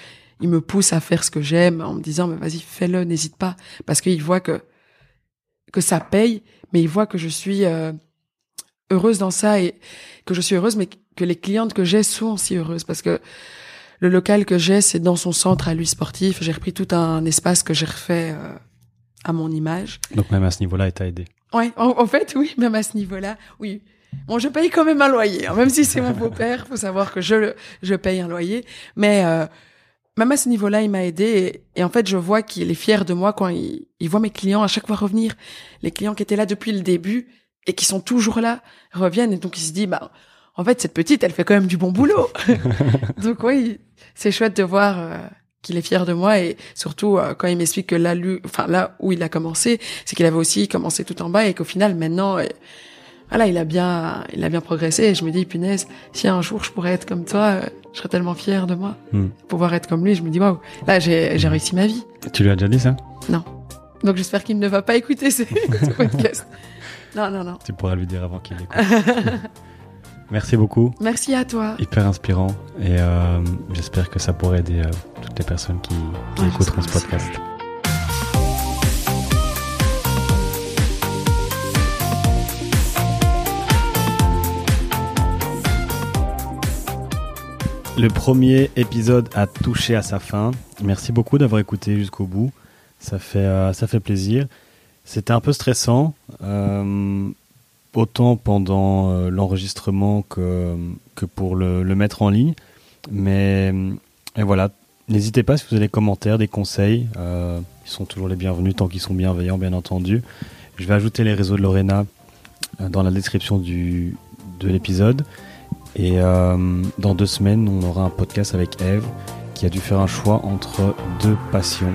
il me pousse à faire ce que j'aime en me disant, mais vas-y, fais-le, n'hésite pas, parce qu'il voit que que ça paye, mais il voit que je suis euh, heureuse dans ça et que je suis heureuse, mais que les clientes que j'ai sont aussi heureuses. Parce que le local que j'ai, c'est dans son centre à lui sportif. J'ai repris tout un espace que j'ai refait euh, à mon image. Donc même à ce niveau-là, il t'a aidé. Ouais, en, fait, oui, même à ce niveau-là, oui. Bon, je paye quand même un loyer, hein, même si c'est mon beau-père. Faut savoir que je je paye un loyer, mais euh, même à ce niveau-là, il m'a aidé et, en fait, je vois qu'il est fier de moi quand il, il voit mes clients à chaque fois revenir. Les clients qui étaient là depuis le début, et qui sont toujours là reviennent et donc il se dit bah en fait cette petite elle fait quand même du bon boulot. Donc oui c'est chouette de voir euh, qu'il est fier de moi et surtout euh, quand il m'explique que là lui enfin là où il a commencé c'est qu'il avait aussi commencé tout en bas et qu'au final maintenant euh, voilà il a bien il a bien progressé. Et je me dis punaise si un jour je pourrais être comme toi je serais tellement fier de moi. Hmm. pouvoir être comme lui je me dis waouh là j'ai j'ai réussi ma vie. Tu lui as déjà dit ça? Non. Donc j'espère qu'il ne va pas écouter ce podcast. Non, non, non. Tu pourras lui dire avant qu'il écoute. Merci beaucoup. Merci à toi. Hyper inspirant. Et euh, j'espère que ça pourrait aider euh, toutes les personnes qui, écouteront ce podcast. Le premier épisode a touché à sa fin. Merci beaucoup d'avoir écouté jusqu'au bout. Ça fait, euh, ça fait plaisir. C'était un peu stressant, euh, autant pendant euh, l'enregistrement que, pour le, mettre en ligne. Mais voilà, n'hésitez pas si vous avez des commentaires, des conseils. Euh, ils sont toujours les bienvenus tant qu'ils sont bienveillants, bien entendu. Je vais ajouter les réseaux de Lorena dans la description de l'épisode. Et dans deux semaines, on aura un podcast avec Eve qui a dû faire un choix entre deux passions